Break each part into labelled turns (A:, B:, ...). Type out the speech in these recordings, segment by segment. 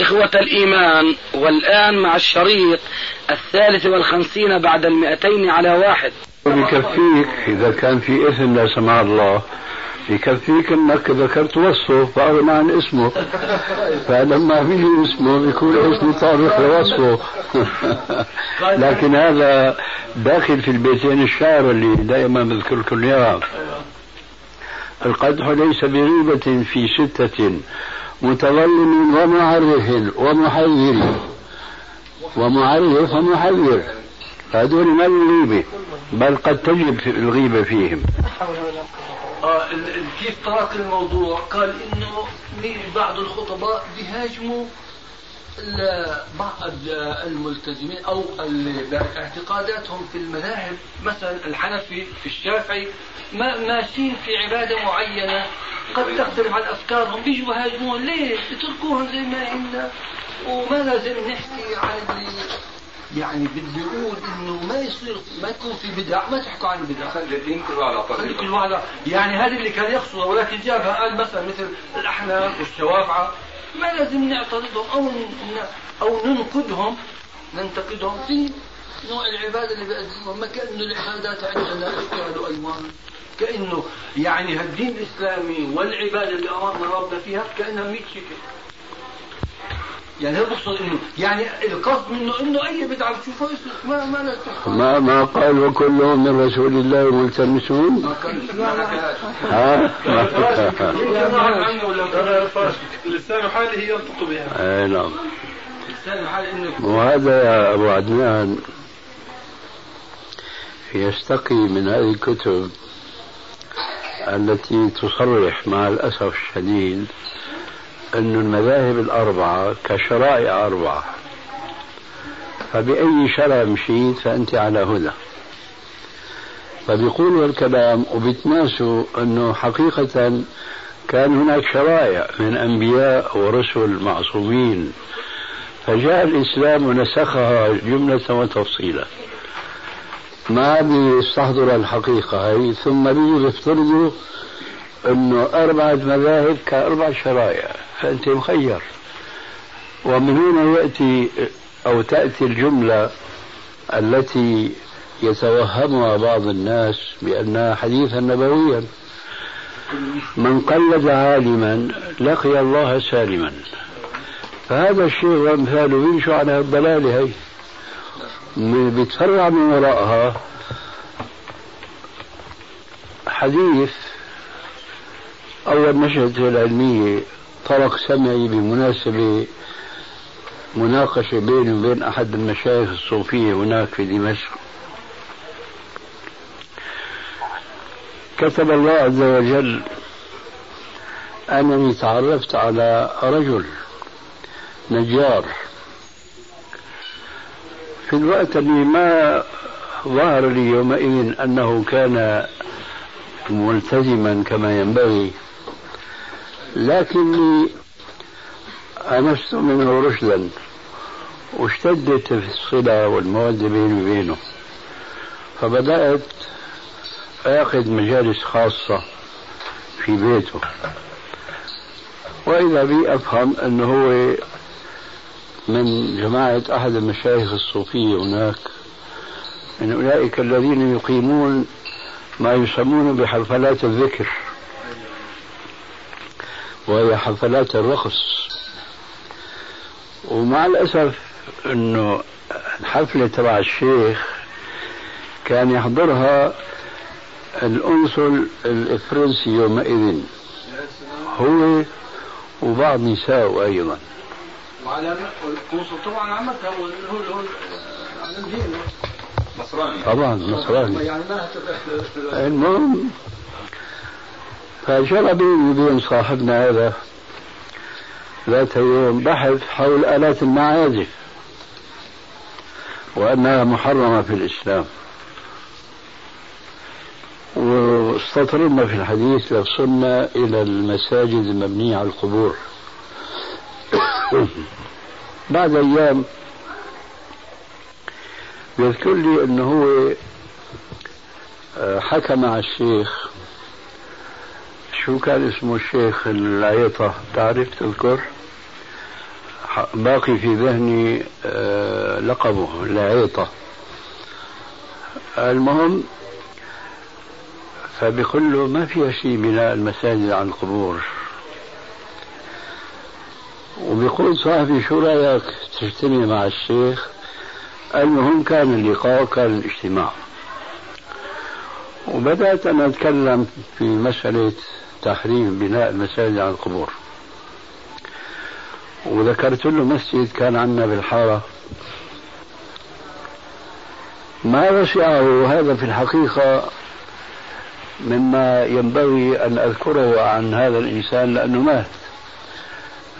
A: إخوة الإيمان والآن مع الشريط الثالث والخمسين بعد المئتين على واحد.
B: بكفيك إذا كان في إثم لا سمح الله بكفيك إنك ذكرت وصفه فأغنى عن اسمه. فلما بيجي اسمه بيكون اسمه طابق لوصفه. لكن هذا داخل في البيتين الشعر اللي دائما بذكر لكم اياها القدح ليس بغيبة في ستة. متظلم ومعرف ومحذر ومعرف ومحذر هذول ما الغيبة بل قد تجب الغيبة فيهم.
C: آه كيف طرق الموضوع؟ قال إنه بعض الخطباء بيهاجموا بعض الملتزمين أو اعتقاداتهم في المذاهب مثلا الحنفي في الشافعي ما ماشيين في عبادة معينة قد تختلف عن أفكارهم بيجوا يهاجمون ليه؟ اتركوهم زي ما هن وما لازم نحكي عن اللي يعني بدي أقول إنه ما يصير ما يكون في بدع ما تحكوا عن بدع. خلي كل واحد على كل واحد يعني هذه اللي كان يقصدها ولكن جابها قال مثلا مثل الأحناف والشوافعه ما لازم نعترضهم أو أو ننقدهم ننتقدهم في نوع العبادة اللي بيقدموها ما كأنه العبادات عندنا إشكال وألوان. كأنه يعني الدين الإسلامي والعبادة اللي أمرنا ربنا فيها كأنها 100 شكل. يعني هو بقصد انه يعني القصد منه إنه أي بدعه بتشوفها ما ما لا
B: ما ما قال وكلهم من رسول الله ملتمسون. ما ها؟
C: لسان حاله ينطق بها.
B: أي نعم. وهذا يا أبو عدنان يستقي من هذه الكتب التي تصرح مع الأسف الشديد أن المذاهب الأربعة كشرائع أربعة. فبأي شرع مشيت فأنت على هدى. فبيقولوا الكلام وبيتناسوا أنه حقيقة كان هناك شرائع من أنبياء ورسل معصومين. فجاء الإسلام ونسخها جملة وتفصيلا. ما بيستحضر الحقيقة هي ثم بيجوا بيفترضوا أنه أربعة مذاهب كأربع شرائع فأنت مخير. ومن هنا يأتي أو تأتي الجملة التي يتوهمها بعض الناس بأنها حديثا نبويا. من قلد عالما لقي الله سالما. فهذا الشيء وأمثاله بيمشوا على الضلالة هي بيتفرع من وراءها حديث أول نشأته العلمية طرق سمعي بمناسبة مناقشة بيني وبين أحد المشايخ الصوفية هناك في دمشق. كتب الله عز وجل أنني تعرفت على رجل نجار. في الوقت اللي ما ظهر لي يومئذ أنه كان ملتزما كما ينبغي لكني أنست منه رشدا. واشتدت في الصلة والمودة بيني وبينه. فبدأت آخذ مجالس خاصة في بيته. وإذا بي أفهم أنه هو من جماعة أحد المشايخ الصوفية هناك. من أولئك الذين يقيمون ما يسمون بحفلات الذكر. وهي حفلات الرقص ومع الأسف أنه الحفلة تبع الشيخ كان يحضرها الأنصل الفرنسي يومئذ. هو وبعض نساء أيضا.
C: وعلى القنصل طبعا عمتها هو هو
B: نصراني. طبعا نصراني يعني المهم فجرى بيني وبين صاحبنا هذا ذات يوم بحث حول آلات المعازف وأنها محرمة في الإسلام. واستطرنا في الحديث لوصلنا إلى المساجد المبنية على القبور. بعد أيام يذكر لي أنه هو آه، حكى مع الشيخ شو كان اسمه الشيخ العيطة؟ تعرف تذكر؟ باقي في ذهني آه، لقبه العيطة. المهم فبيقول له ما فيها شيء بناء المساجد عن القبور. وبيقول صاحبي شو رأيك تجتمع مع الشيخ؟ المهم كان اللقاء وكان الاجتماع. وبدأت أنا أتكلم في مسألة تحريم بناء المساجد على القبور. وذكرت له مسجد كان عندنا بالحارة ما وسعه هذا في الحقيقة مما ينبغي أن أذكره عن هذا الإنسان لأنه مات.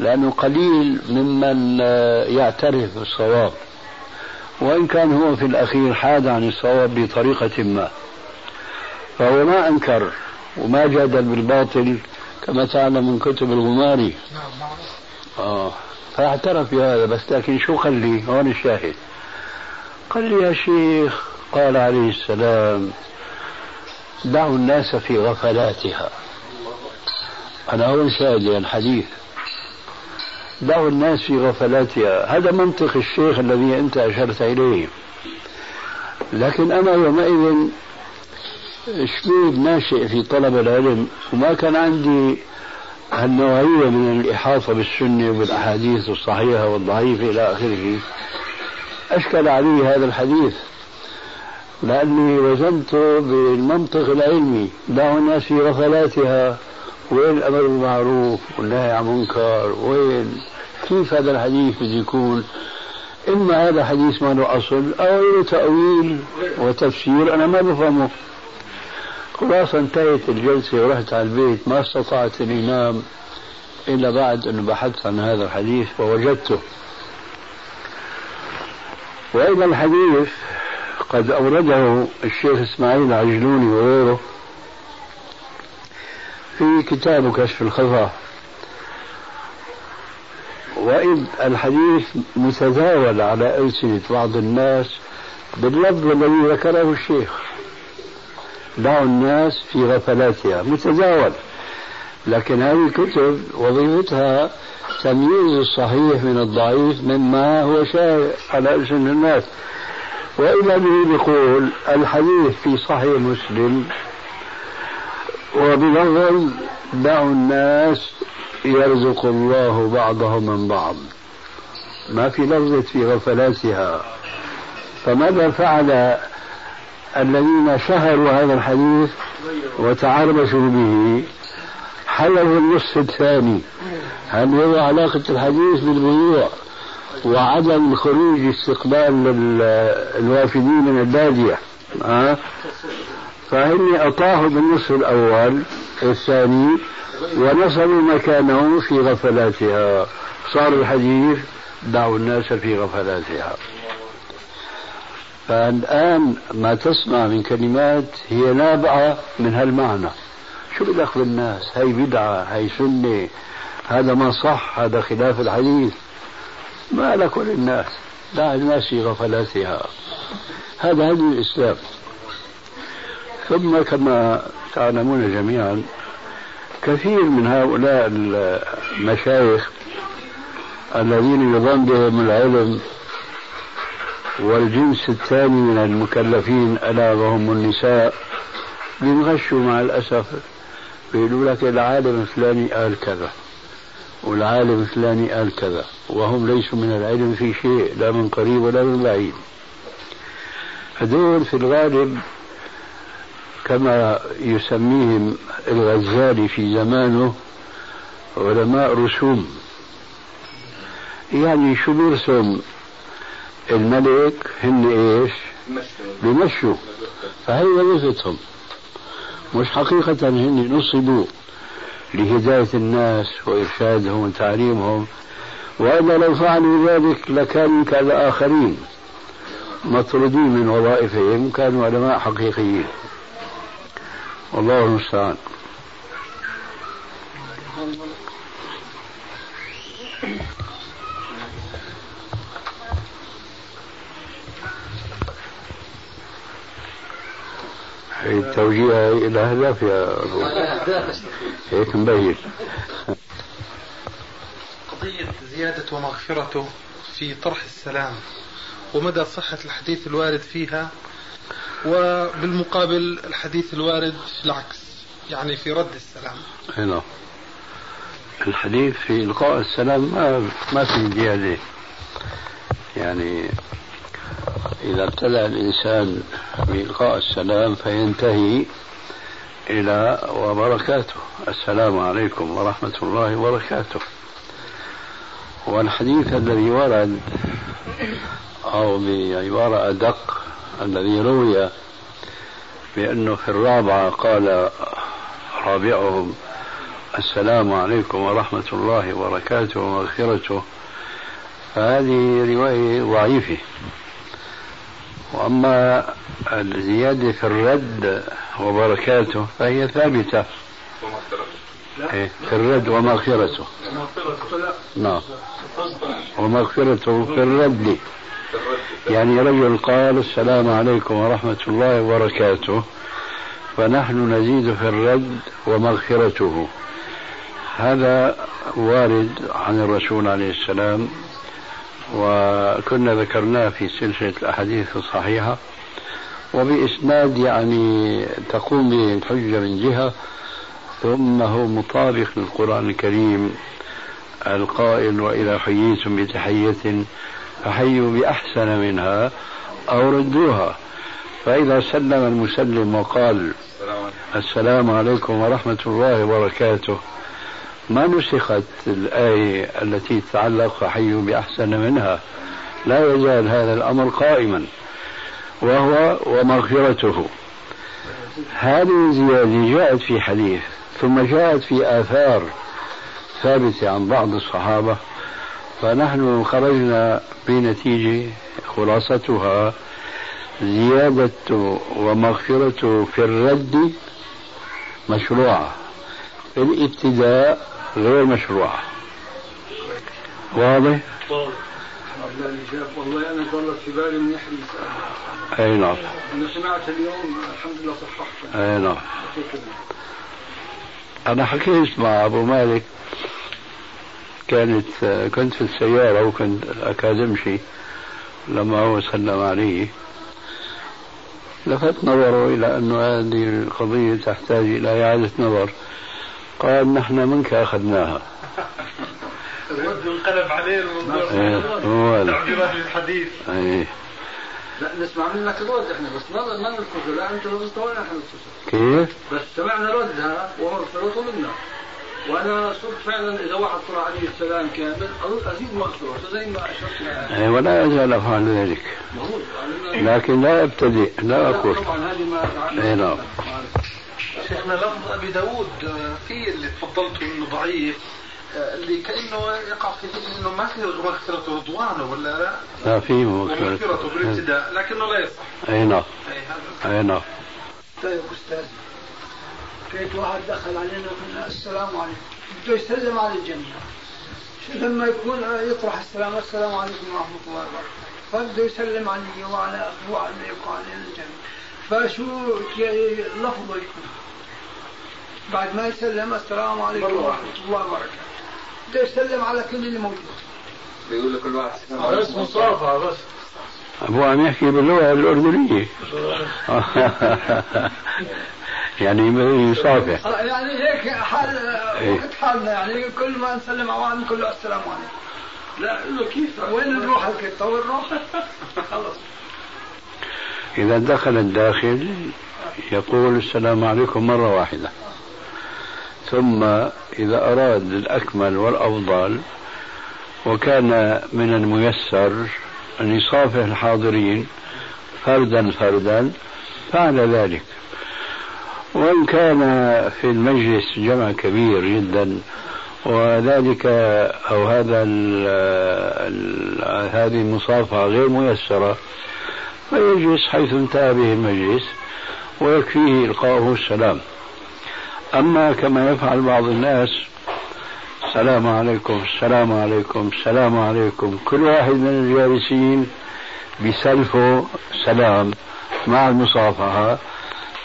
B: لأنه قليل ممن يعترف بالصواب. وإن كان هو في الأخير حاد عن الصواب بطريقة ما. فهو ما أنكر وما جادل بالباطل كما تعلم من كتب الغماري. آه فاعترف بهذا بس لكن شو قال لي هون الشاهد. قال لي يا شيخ قال عليه السلام دعوا الناس في غفلاتها. أنا هون شاهد الحديث. دعوا الناس في غفلاتها. هذا منطق الشيخ الذي أنت أشرت إليه. لكن أنا يومئذ شبيب ناشئ في طلب العلم وما كان عندي هالنوعية من الإحاطة بالسنة والأحاديث الصحيحة والضعيفة إلى آخره. أشكل علي هذا الحديث لأني وزنت بالمنطق العلمي دعوا الناس في غفلاتها وين الأمر بالمعروف والنهي عن المنكر وين كيف هذا الحديث بده يكون؟ إما هذا حديث ما له أصل أو له تأويل وتفسير أنا ما بفهمه. خلاصة انتهت الجلسة ورحت على البيت ما استطعت أن أنام إلا بعد أن بحثت عن هذا الحديث ووجدته وأيضا الحديث قد أورده الشيخ إسماعيل العجلوني وغيره في كتاب كشف الخفا. وإذ الحديث متداول على ألسنة بعض الناس باللفظ الذي ذكره الشيخ. دعوا الناس في غفلاتها متداول لكن هذه الكتب وظيفتها تمييز الصحيح من الضعيف مما هو شائع على ألسن الناس. وإذا به يقول الحديث في صحيح مسلم وبلفظ دعوا الناس يرزق الله بعضهم من بعض. ما في لفظة في غفلاتها. فماذا فعل الذين شهروا هذا الحديث وتعربشوا به حلوا النصف الثاني؟ هل هو علاقة الحديث بالبيوع وعدم خروج استقبال الوافدين من البادية؟ أه؟ فهم أطاحوا بالنصف الأول الثاني ونصبوا مكانه في غفلاتها. صار الحديث دعوا الناس في غفلاتها. فالآن ما تسمع من كلمات هي نابعة من هالمعنى. شو بدخل الناس؟ هي بدعة هي سنة. هذا ما صح هذا خلاف الحديث. ما لك وللناس دع الناس في غفلاتها. هذا هدي الإسلام. ثم كما تعلمون جميعا كثير من هؤلاء المشايخ الذين يظن بهم العلم والجنس الثاني من المكلفين ألا وهم النساء بينغشوا مع الأسف بيقولوا لك العالم الفلاني قال كذا والعالم الفلاني قال كذا وهم ليسوا من العلم في شيء لا من قريب ولا من بعيد. هذول في الغالب كما يسميهم الغزالي في زمانه علماء رسوم. يعني شو بيرسم الملك هن إيش؟ بمشوا. فهي وظيفتهم مش حقيقة هن نصبوا لهداية الناس وإرشادهم وتعليمهم وإلا لو فعلوا ذلك لكانوا كالآخرين مطرودين من وظائفهم كانوا علماء حقيقيين. والله المستعان. هي التوجيه إلى أهداف يا أبو. هيك مبين
D: قضية زيادة ومغفرته في طرح السلام ومدى صحة الحديث الوارد فيها وبالمقابل الحديث الوارد في العكس يعني في رد السلام.
B: هنا الحديث في إلقاء السلام ما ما في زيادة. يعني إذا ابتدأ الإنسان بإلقاء السلام فينتهي إلى وبركاته. السلام عليكم ورحمة الله وبركاته. والحديث الذي ورد أو بعبارة أدق الذي روي بأنه في الرابعة قال رابعهم السلام عليكم ورحمة الله وبركاته ومغفرته. فهذه رواية ضعيفة. وأما الزيادة في الرد وبركاته فهي ثابتة. إيه في الرد ومغفرته. نعم. ومغفرته في الرد. يعني رجل قال السلام عليكم ورحمة الله وبركاته. فنحن نزيد في الرد ومغفرته. هذا وارد عن الرسول عليه السلام. وكنا ذكرناه في سلسلة الأحاديث الصحيحة وبإسناد يعني تقوم به الحجة من جهة ثم هو مطابق للقرآن الكريم القائل وإذا حييتم بتحية فحيوا بأحسن منها أو ردوها. فإذا سلم المسلم وقال السلام عليكم ورحمة الله وبركاته. ما نسخت الآية التي تتعلق فحيوا بأحسن منها. لا يزال هذا الأمر قائما وهو ومغفرته. هذه الزيادة جاءت في حديث ثم جاءت في آثار ثابتة عن بعض الصحابة. فنحن خرجنا بنتيجة خلاصتها زيادة ومغفرة في الرد مشروعة. في الابتداء غير مشروعة واضح؟
C: والله أنا ضلت في بالي من يحيى
B: أي نعم.
C: أنا سمعت اليوم الحمد لله صححت
B: أي نعم. أنا حكيت مع أبو مالك. كانت كنت في السيارة وكنت أكاديمشي لما هو سلم علي. لفت نظره إلى أن هذه القضية تحتاج إلى إعادة نظر. قال نحن منك أخذناها.
D: الرد انقلب عليه الموضوع
B: إيه،
D: تعبيرات الحديث.
B: إيه.
C: لا نسمع منك الرد إحنا بس ما ما نذكر لا انت لبست ولا إحنا.
B: كيف؟
C: بس سمعنا ردها ومغفرته منا. وأنا صرت فعلا إذا واحد طلع عليه السلام كامل أزيد مغفرته زي ما أشرت
B: إيه ولا ازال افعل ذلك. لكن لا أبتدئ لا أقول.
C: طبعا هذه ما
B: إيه نعم
D: شيخنا لفظ أبي داود في اللي تفضلته انه ضعيف اللي كأنه يقع في ذهن إنه ما في مغفرته رضوانه ولا لا؟
B: لا في مغفرته
D: مغفرته بالابتداء لكنه لا يصح.
B: أي نعم. أي نعم.
E: طيب أستاذ. كيف واحد دخل علينا وقلنا السلام عليكم. بده يسلم على الجميع. لما يكون يطرح السلام؟ السلام عليكم ورحمة الله وبركاته. فبده يسلم علي وعلى أخي وعليك وعلى الجميع. فشو لفظه يكون؟ بعد ما يسلم السلام عليكم ورحمة الله وبركاته. بده يسلم على كل اللي موجود.
C: بيقول لكل واحد
D: بس مصافحه بس.
B: أبو عم يحكي باللغة الأردنية. يعني يصافح
E: يعني هيك حال
B: إيه.
E: وقت حالنا يعني كل ما نسلم على بعض نقول له السلام عليكم.
C: لا له كيف؟
E: وين نروح الكتة وين نروح؟ خلص.
B: إذا دخل الداخل يقول السلام عليكم مرة واحدة. ثم إذا أراد الأكمل والأفضل وكان من الميسر أن يصافح الحاضرين فردا فردا فعل ذلك. وإن كان في المجلس جمع كبير جدا وذلك أو هذا هذه المصافحة غير ميسرة فيجلس حيث انتهى به المجلس ويكفيه إلقاؤه السلام. أما كما يفعل بعض الناس السلام عليكم السلام عليكم السلام عليكم. كل واحد من الجالسين بسلفه سلام مع المصافحة.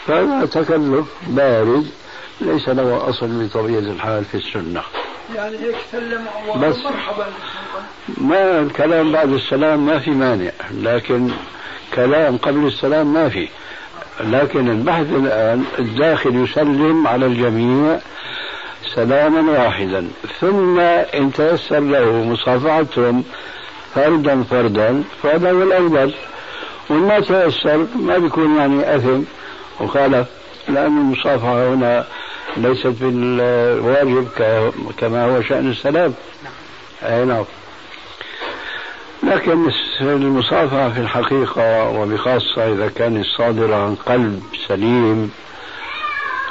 B: فهذا تكلف بارد ليس له أصل بطبيعة الحال في السنة.
E: يعني هيك سلم
B: بس
E: مرحبا.
B: ما الكلام بعد السلام ما في مانع لكن كلام قبل السلام ما في. لكن البحث الآن الداخل يسلم على الجميع سلاما واحدا. ثم إن تيسر له مصافحتهم فردا فردا فهذا هو الأفضل وإن ما تيسر ما بيكون يعني أثم. وخالف لأن المصافحة هنا ليست بالواجب كما هو شأن السلام. أي نعم. لكن المصافحة في الحقيقة وبخاصة إذا كانت صادرة عن قلب سليم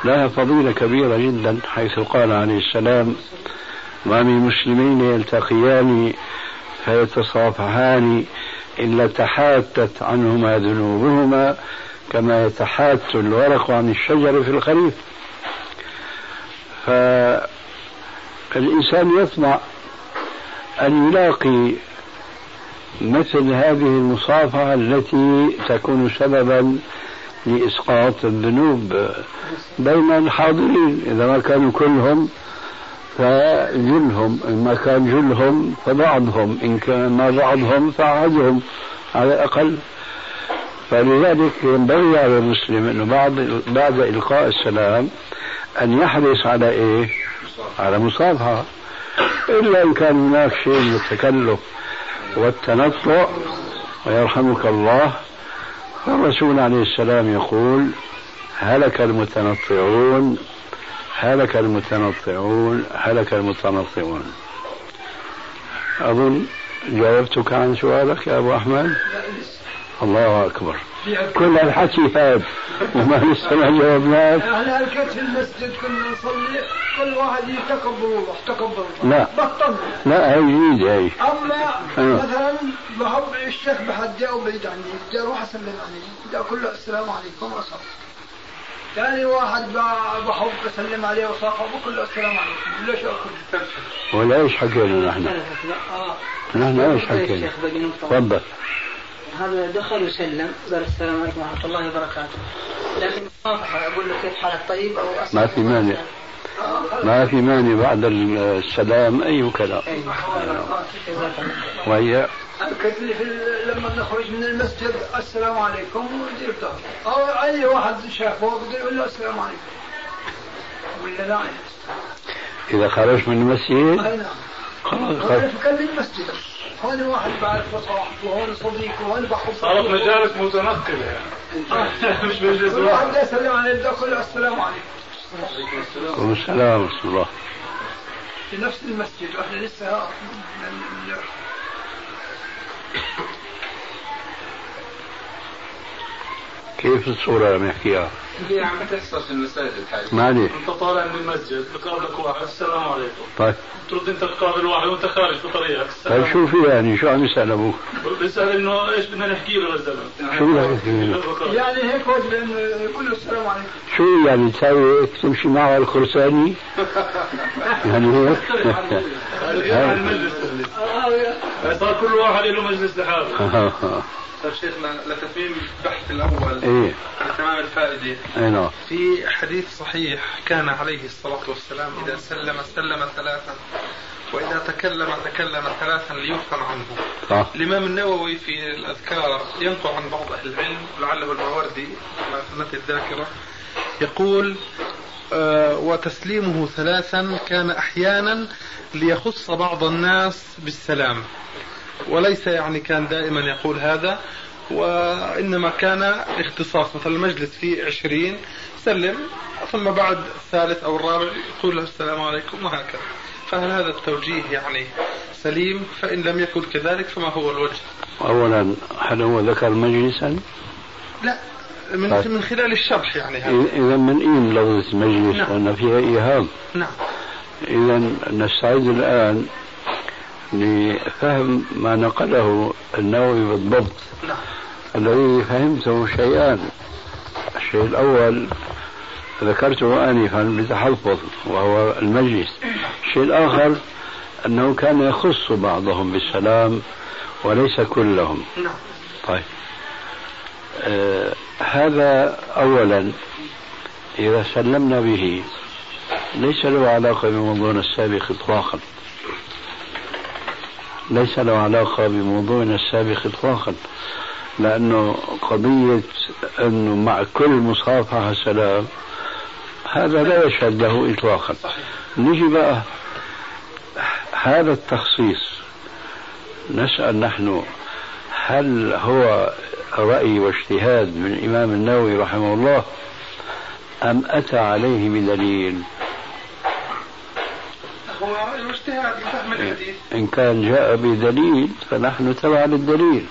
B: لها فضيلة كبيرة جدا حيث قال عليه السلام ما من مسلمين يلتقيان فيتصافحان إلا تحاتت عنهما ذنوبهما كما يتحات الورق عن الشجر في الخريف. فالإنسان يطمع أن يلاقي مثل هذه المصافحة التي تكون سببا لإسقاط الذنوب بين الحاضرين. إذا ما كانوا كلهم فجلهم إن ما كان جلهم فبعضهم إن كان ما بعضهم فأحدهم على الأقل. فلذلك ينبغي على المسلم أنه بعد بعد إلقاء السلام أن يحرص على إيه؟ على مصافحة. إلا إن كان هناك شيء من التكلف والتنطع ويرحمك الله. فالرسول عليه السلام يقول هلك المتنطعون هلك المتنطعون هلك المتنطعون. أظن جاوبتك عن سؤالك يا أبو أحمد. الله أكبر. كل الحكي هذا وما لسه ما جاوبناك
E: الكت في المسجد كنا نصلي. كل واحد يتقبل الله تقبل الله.
B: لا.
E: بطلنا
B: لا هي جديدة هي
E: اما
B: أيوة.
E: مثلا بحب الشيخ بحد أو بعيد عني. بدي أروح أسلم عليه بدي أقول له السلام عليكم واصلي ثاني واحد ب- بحب أسلم عليه وصاحبه بقول له السلام عليكم. ليش أقول.
B: ولا إيش حكينا نحن؟
F: آه.
B: نحن إيش
F: الشيخ
B: حكينا؟ تفضل.
F: هذا دخل وسلم. قال السلام عليكم ورحمة الله وبركاته. لكن أقول له كيف حالك طيب أو أسلم
B: ما في مانع. ما في مانع بعد السلام أي كلام
F: أيوة. جزاك الله.
B: وهي
E: الكتل في ال- لما نخرج من المسجد السلام عليكم ودير أو أي واحد شافه بده يقول له السلام عليكم. ولا لا؟
B: إذا خرج من المسجد؟
E: أي نعم.
B: خلاص.
E: في قلب المسجد هون واحد بعرف صاحبه وهون صديق وهون بحب
D: صارت مجالس متنقلة يعني. مش مجلس واحد
E: واحد يسلم عليه بدي له السلام
B: ورحمة الله
E: في نفس المسجد وإحنا لسه
B: كيف الصورة اللي بنحكيها؟
D: هي عم تحصل في المساجد
B: مالي
D: أنت طالع من المسجد بقابلك واحد السلام عليكم.
B: طيب.
D: ترد أنت تقابل واحد وأنت خارج في طريقك السلام
B: طيب شو في يعني؟ شو عم يسأل أبوك؟
D: بيسأل إنه إيش بدنا نحكي له للزلمه
B: شو بدك تحكي له؟
E: يعني هيك وجه انه يقول له السلام عليكم.
B: شو يعني تساوي هيك؟ تمشي معه على الخرساني؟ يعني هيك؟
D: عن المجلس. صار كل واحد له مجلس لحاله.
G: طيب شيخنا لتتميم البحث الأول
B: إيه.
G: لتمام الفائدة.
B: أي نعم.
G: في حديث صحيح كان عليه الصلاة والسلام إذا سلم سلم ثلاثا وإذا تكلم تكلم ثلاثا ليفهم عنه.
B: صح.
G: الإمام النووي في الأذكار ينقل عن بعض أهل العلم لعله الماوردي على سنة الذاكرة يقول آه، وتسليمه ثلاثا كان أحيانا ليخص بعض الناس بالسلام. وليس يعني كان دائما يقول هذا وإنما كان اختصاص. مثلا المجلس فيه عشرين سلم ثم بعد الثالث أو الرابع يقول له السلام عليكم وهكذا. فهل هذا التوجيه يعني سليم؟ فإن لم يكن كذلك فما هو الوجه؟
B: اولا هل هو ذكر مجلسا؟
G: لا من,
B: طيب.
G: من خلال الشرح يعني هذا.
B: اذا من أين لفظة مجلس
G: نعم.
B: لأن فيها إيهام.
G: نعم.
B: إذا نستعد الآن لفهم ما نقله النووي بالضبط.
G: نعم.
B: الذي فهمته شيئان. الشيء الأول ذكرته آنفا بتحفظ وهو المجلس. الشيء الآخر أنه كان يخص بعضهم بالسلام وليس كلهم.
D: نعم.
B: طيب. آه هذا أولا إذا سلمنا به. ليس له علاقة بموضوعنا السابق إطلاقا. ليس له علاقة بموضوعنا السابق إطلاقا لأنه قضية أنه مع كل مصافحة سلام هذا لا يشهد له إطلاقا. نجي بقى هذا التخصيص نسأل نحن هل هو رأي واجتهاد من الإمام النووي رحمه الله أم أتى عليه بدليل؟
D: هو الاجتهاد الحديث.
B: إن كان جاء بدليل فنحن تبع للدليل.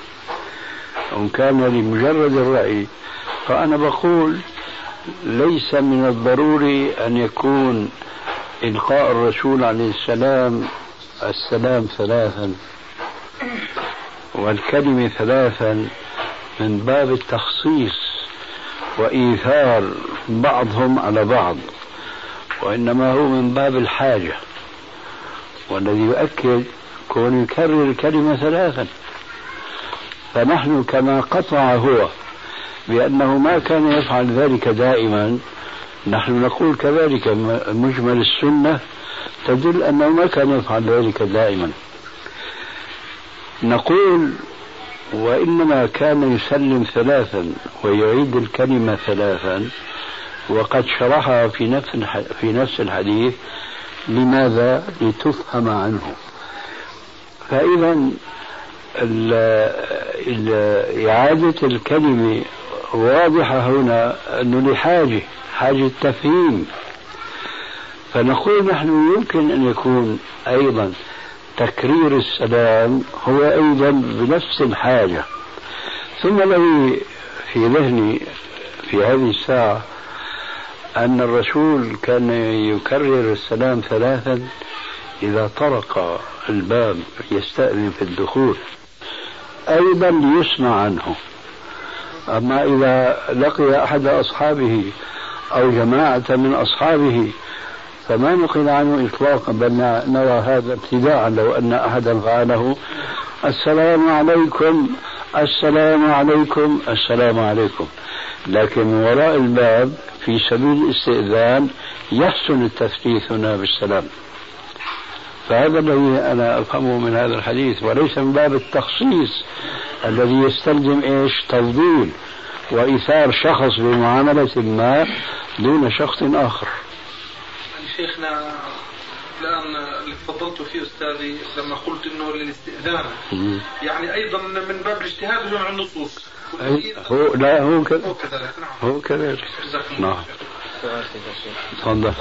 B: وإن كان لمجرد الرأي. فأنا بقول ليس من الضروري أن يكون إلقاء الرسول عليه السلام السلام ثلاثا والكلمة ثلاثا من باب التخصيص وإيثار بعضهم على بعض وإنما هو من باب الحاجة. والذي يؤكد كون يكرر الكلمة ثلاثا. فنحن كما قطع هو بأنه ما كان يفعل ذلك دائما نحن نقول كذلك مجمل السنة تدل أنه ما كان يفعل ذلك دائما. نقول وإنما كان يسلم ثلاثا ويعيد الكلمة ثلاثا وقد شرحها في نفس في نفس الحديث لماذا؟ لتفهم عنه فإذا إعادة الكلمة واضحة هنا أنه لحاجة حاجة تفهيم فنقول نحن يمكن أن يكون أيضا تكرير السلام هو أيضا بنفس الحاجة ثم الذي في ذهني في هذه الساعة أن الرسول كان يكرر السلام ثلاثا إذا طرق الباب يستأذن في الدخول. أيضا ليسمع عنه. أما إذا لقي أحد أصحابه أو جماعة من أصحابه فما نقل عنه إطلاقا بل نرى هذا ابتداء لو أن أحدا قاله السلام عليكم السلام عليكم السلام عليكم. لكن من وراء الباب في سبيل الاستئذان يحسن التثليث هنا بالسلام. فهذا الذي أنا أفهمه من هذا الحديث وليس من باب التخصيص الذي يستلزم إيش؟ تفضيل وإيثار شخص بمعاملة ما دون شخص آخر.
D: شيخنا الآن اللي تفضلت فيه أستاذي لما قلت إنه للاستئذان. يعني أيضا من باب الاجتهاد جمع النصوص.
B: هو لا هو كذلك
D: هو كذلك نعم.
B: نعم. تفضل.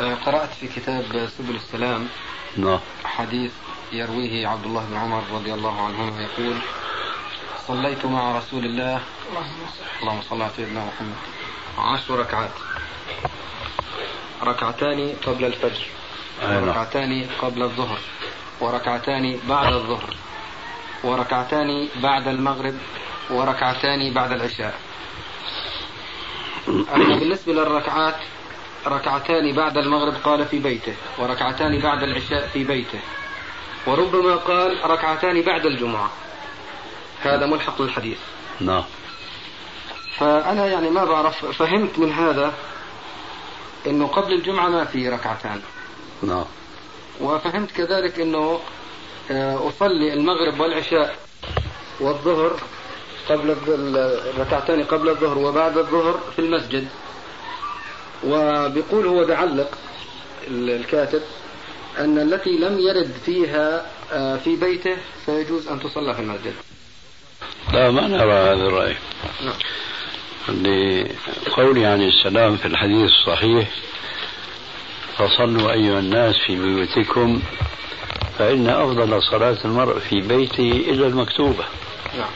H: آه، قرأت في كتاب سبل السلام
B: نعم.
H: حديث يرويه عبد الله بن عمر رضي الله عنهما يقول صليت مع رسول الله. اللهم صل على سيدنا محمد. عشر ركعات. ركعتان قبل الفجر. وركعتان قبل الظهر. وركعتان بعد الظهر. وركعتان بعد المغرب وركعتان بعد العشاء. أما بالنسبة للركعات ركعتان بعد المغرب قال في بيته وركعتان بعد العشاء في بيته. وربما قال ركعتان بعد الجمعة. هذا ملحق للحديث.
B: نعم.
H: فأنا يعني ما بعرف فهمت من هذا إنه قبل الجمعة ما في ركعتان.
B: نعم.
H: وفهمت كذلك إنه آه، أصلي المغرب والعشاء والظهر قبل الركعتين قبل الظهر وبعد الظهر في المسجد. وبيقول هو بعلق الكاتب أن التي لم يرد فيها آه، في بيته فيجوز أن تصلى في المسجد.
B: لا ما نرى هذا الرأي.
H: نعم.
B: لقول عن السلام في الحديث الصحيح. فصلوا أيها الناس في بيوتكم فإن أفضل صلاة المرء في بيته إلا المكتوبة.
H: نعم.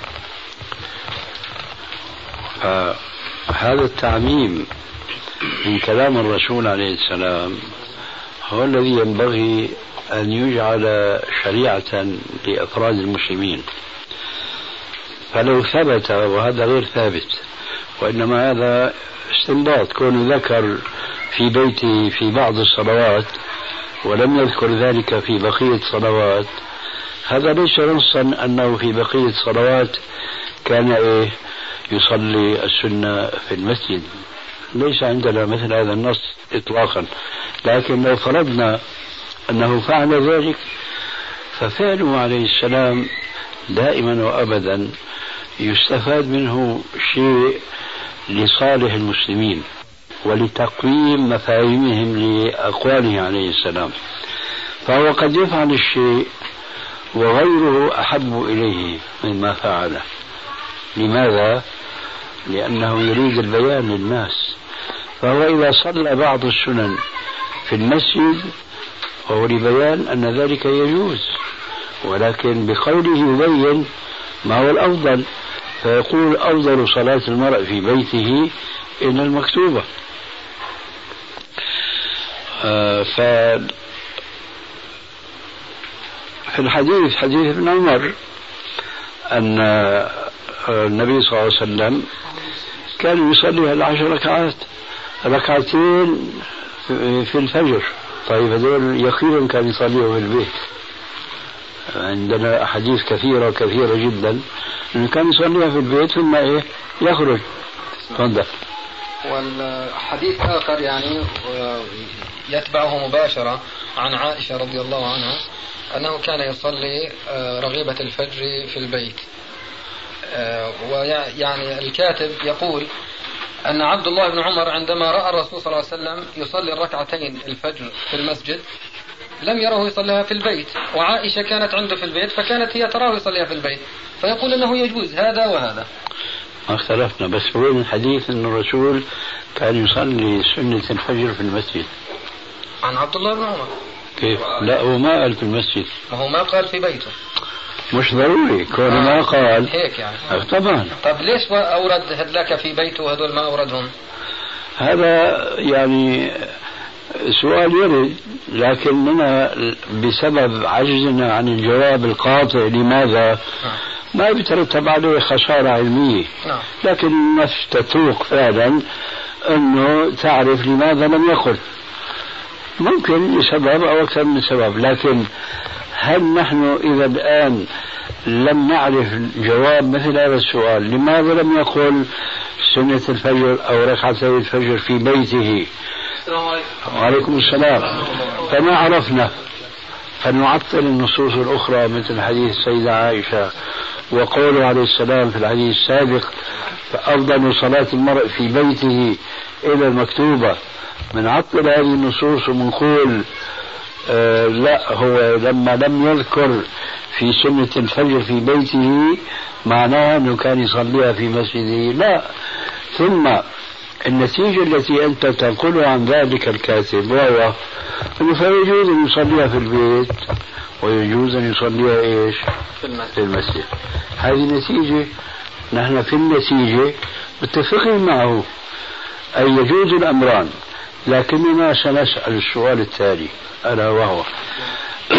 B: فهذا التعميم من كلام الرسول عليه السلام هو الذي ينبغي أن يجعل شريعة لأفراد المسلمين. فلو ثبت وهذا غير ثابت وإنما هذا استنباط كون ذكر في بيته في بعض الصلوات ولم يذكر ذلك في بقية الصلوات. هذا ليس نصا أنه في بقية الصلوات كان إيه يصلي السنة في المسجد. ليس عندنا مثل هذا النص إطلاقا. لكن لو فرضنا أنه فعل ذلك ففعله عليه السلام دائما وأبدا يستفاد منه شيء لصالح المسلمين. ولتقويم مفاهيمهم لأقواله عليه السلام. فهو قد يفعل الشيء وغيره أحب إليه مما فعله. لماذا؟ لأنه يريد البيان للناس. فهو إذا صلى بعض السنن في المسجد فهو لبيان أن ذلك يجوز ولكن بقوله يبين ما هو الأفضل فيقول أفضل صلاة المرء في بيته إن المكتوبة. ف في الحديث حديث ابن عمر أن آه، النبي صلى الله عليه وسلم كان يصلي العشر ركعات ركعتين في الفجر. طيب هذول يقينا كان يصليهم في البيت. عندنا أحاديث كثيرة كثيرة جدا أنه كان يصليها في البيت ثم إيه يخرج. تفضل.
H: والحديث آخر يعني يتبعه مباشرة عن عائشة رضي الله عنها أنه كان يصلي آه، رغيبة الفجر في البيت. آه، ويعني الكاتب يقول أن عبد الله بن عمر عندما رأى الرسول صلى الله عليه وسلم يصلي الركعتين الفجر في المسجد لم يره يصليها في البيت. وعائشة كانت عنده في البيت فكانت هي تراه يصليها في البيت. فيقول أنه يجوز هذا وهذا.
B: ما اختلفنا بس وين الحديث أن الرسول كان يصلي سنة الفجر في المسجد
H: عن عبد الله بن عمر
B: كيف؟ لا هو ما قال في المسجد
H: هو ما قال في بيته
B: مش ضروري كون آه. ما قال
H: هيك يعني
B: آه طبعا
H: طب ليش أورد هذاك في بيته وهذول ما أوردهم؟
B: هذا يعني سؤال يرد لكننا بسبب عجزنا عن الجواب القاطع لماذا آه. ما بيترتب عليه خسارة علمية.
H: نعم.
B: لكن النفس تتوق فعلا أنه تعرف لماذا لم يقل. ممكن لسبب أو أكثر من سبب لكن هل نحن إذا الآن لم نعرف جواب مثل هذا السؤال لماذا لم يقل سنة الفجر أو ركعتي الفجر في بيته؟ السلام عليكم. وعليكم السلام. فما عرفنا؟ فنعطل النصوص الأخرى مثل حديث السيدة عائشة. وقوله عليه السلام في الحديث السابق فأفضل صلاة المرء في بيته إلى المكتوبة من عطل هذه النصوص ومنقول آه لا هو لما لم يذكر في سنة الفجر في بيته معناه أنه كان يصليها في مسجده لا. ثم النتيجة التي أنت تنقلها عن ذلك الكاتب وهو أنه فيجوز أن يصليها في البيت ويجوز أن يصليها إيش؟ في المسجد. هذه نتيجة نحن في النتيجة متفقين معه. أي يجوز الأمران لكننا سنسأل السؤال التالي ألا وهو؟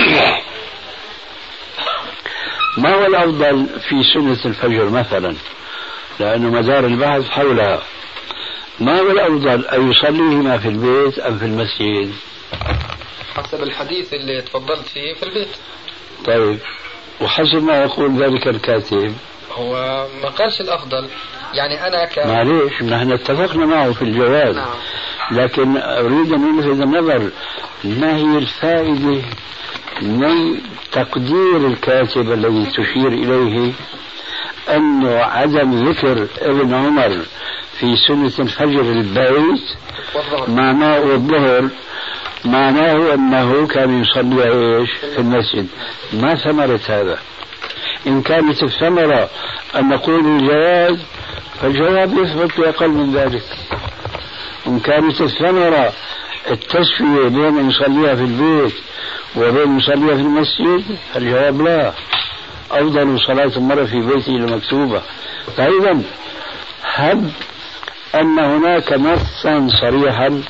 B: ما هو الأفضل في سنة الفجر مثلا؟ لأنه مدار البحث حولها. ما هو الأفضل أن يصليهما في البيت أم في المسجد؟
H: حسب الحديث اللي تفضلت فيه في البيت.
B: طيب وحسب ما يقول ذلك الكاتب.
H: هو ما قالش الأفضل. يعني أنا ك
B: معليش نحن اتفقنا معه في الجواز نعم. لكن أريد أن ألفت النظر. ما هي الفائدة من تقدير الكاتب الذي تشير إليه؟ أنه عدم ذكر ابن عمر في سنة الفجر البيت معناه والظهر معناه أنه كان يصلي إيش؟ في المسجد. ما ثمرة هذا. إن كانت الثمرة أن نقول الجواز فالجواب يثبت بأقل من ذلك. إن كانت الثمرة التسوية بين أن يصليها في البيت وبين يصليها في المسجد فالجواب لا. أفضل صلاة المرأة في بيته المكتوبة. فإذا هب أن هناك نصا صريحا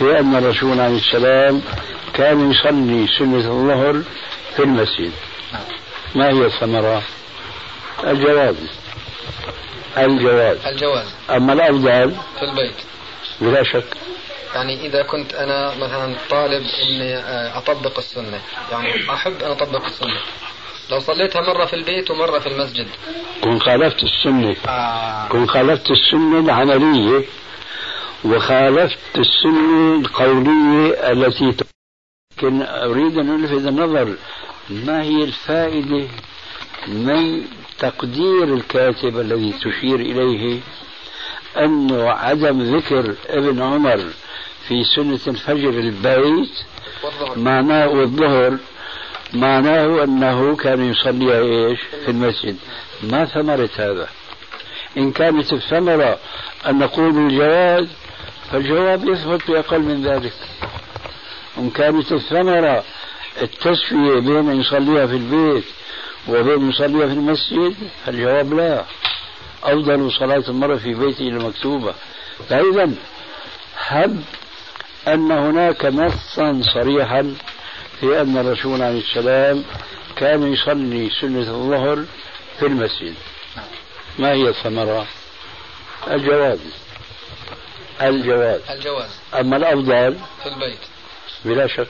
B: في أن الرسول عليه السلام كان يصلي سنة الظهر في المسجد. ما هي الثمرة؟ الجواز. الجواز.
H: الجواز.
B: أما الأفضل؟
H: في البيت.
B: بلا شك.
H: يعني إذا كنت أنا مثلا طالب إني آه، أطبق السنة. يعني أحب أن أطبق السنة. لو صليتها مرة في البيت ومرة في المسجد.
B: كن خالفت السنة.
H: آه.
B: كن خالفت السنة العملية. وخالفت السنة القولية التي لكن أريد أن ألفت النظر ما هي الفائدة من تقدير الكاتب الذي تشير إليه أنه عدم ذكر ابن عمر في سنة الفجر البيت معناه والظهر معناه أنه كان يصلي إيش؟ في المسجد. ما ثمرة هذا؟ إن كانت الثمرة أن نقول الجواز فالجواب يثبت بأقل من ذلك. إن كانت الثمرة التسوية بين يصليها في البيت وبين يصليها في المسجد فالجواب لا. أفضل صلاة المرء في بيته المكتوبة. فإذا هب أن هناك نصا صريحا في أن الرسول عليه السلام كان يصلي سنة الظهر في المسجد. ما هي الثمرة؟ الجواز الجواز.
H: الجواز.
B: أما الأفضل
H: في البيت.
B: بلا شك.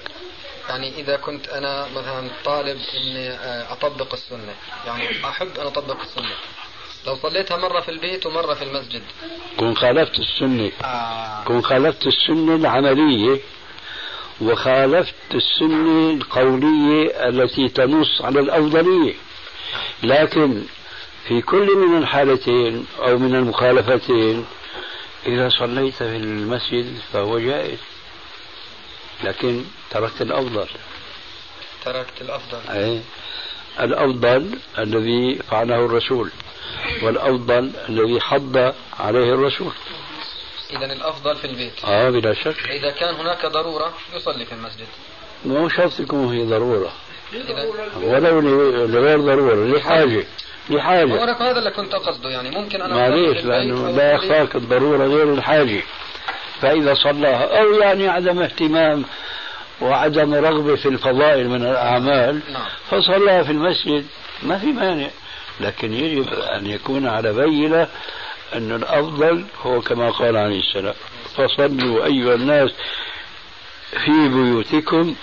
H: يعني إذا كنت أنا مثلا طالب إني آه، أطبق السنة. يعني أحب أن أطبق السنة. لو صليتها مرة في البيت ومرة في المسجد.
B: كن خالفت السنة.
H: آه.
B: كن خالفت السنة العملية وخالفت السنة القولية التي تنص على الأفضلية. لكن في كل من الحالتين أو من المخالفتين إذا صليت في المسجد فهو جائز لكن تركت الأفضل.
H: تركت الأفضل.
B: أي الأفضل الذي فعله الرسول والأفضل الذي حض عليه الرسول.
H: إذا الأفضل في البيت.
B: آه بلا شك.
H: إذا كان هناك ضرورة يصلي في المسجد.
B: مو شرط تكون هي ضرورة. ولو لغير ضرورة لحاجة. لحاجة
H: ولكن هذا اللي كنت أقصده يعني. ممكن أنا
B: معليش لأنه لا يخفاك الضرورة غير الحاجة. فإذا صلاها أو يعني عدم اهتمام وعدم رغبة في الفضائل من الأعمال
H: نعم.
B: فصلاها في المسجد ما في مانع. لكن يجب أن يكون على بينة أن الأفضل هو كما قال عليه السلام. فصلوا أيها الناس في بيوتكم.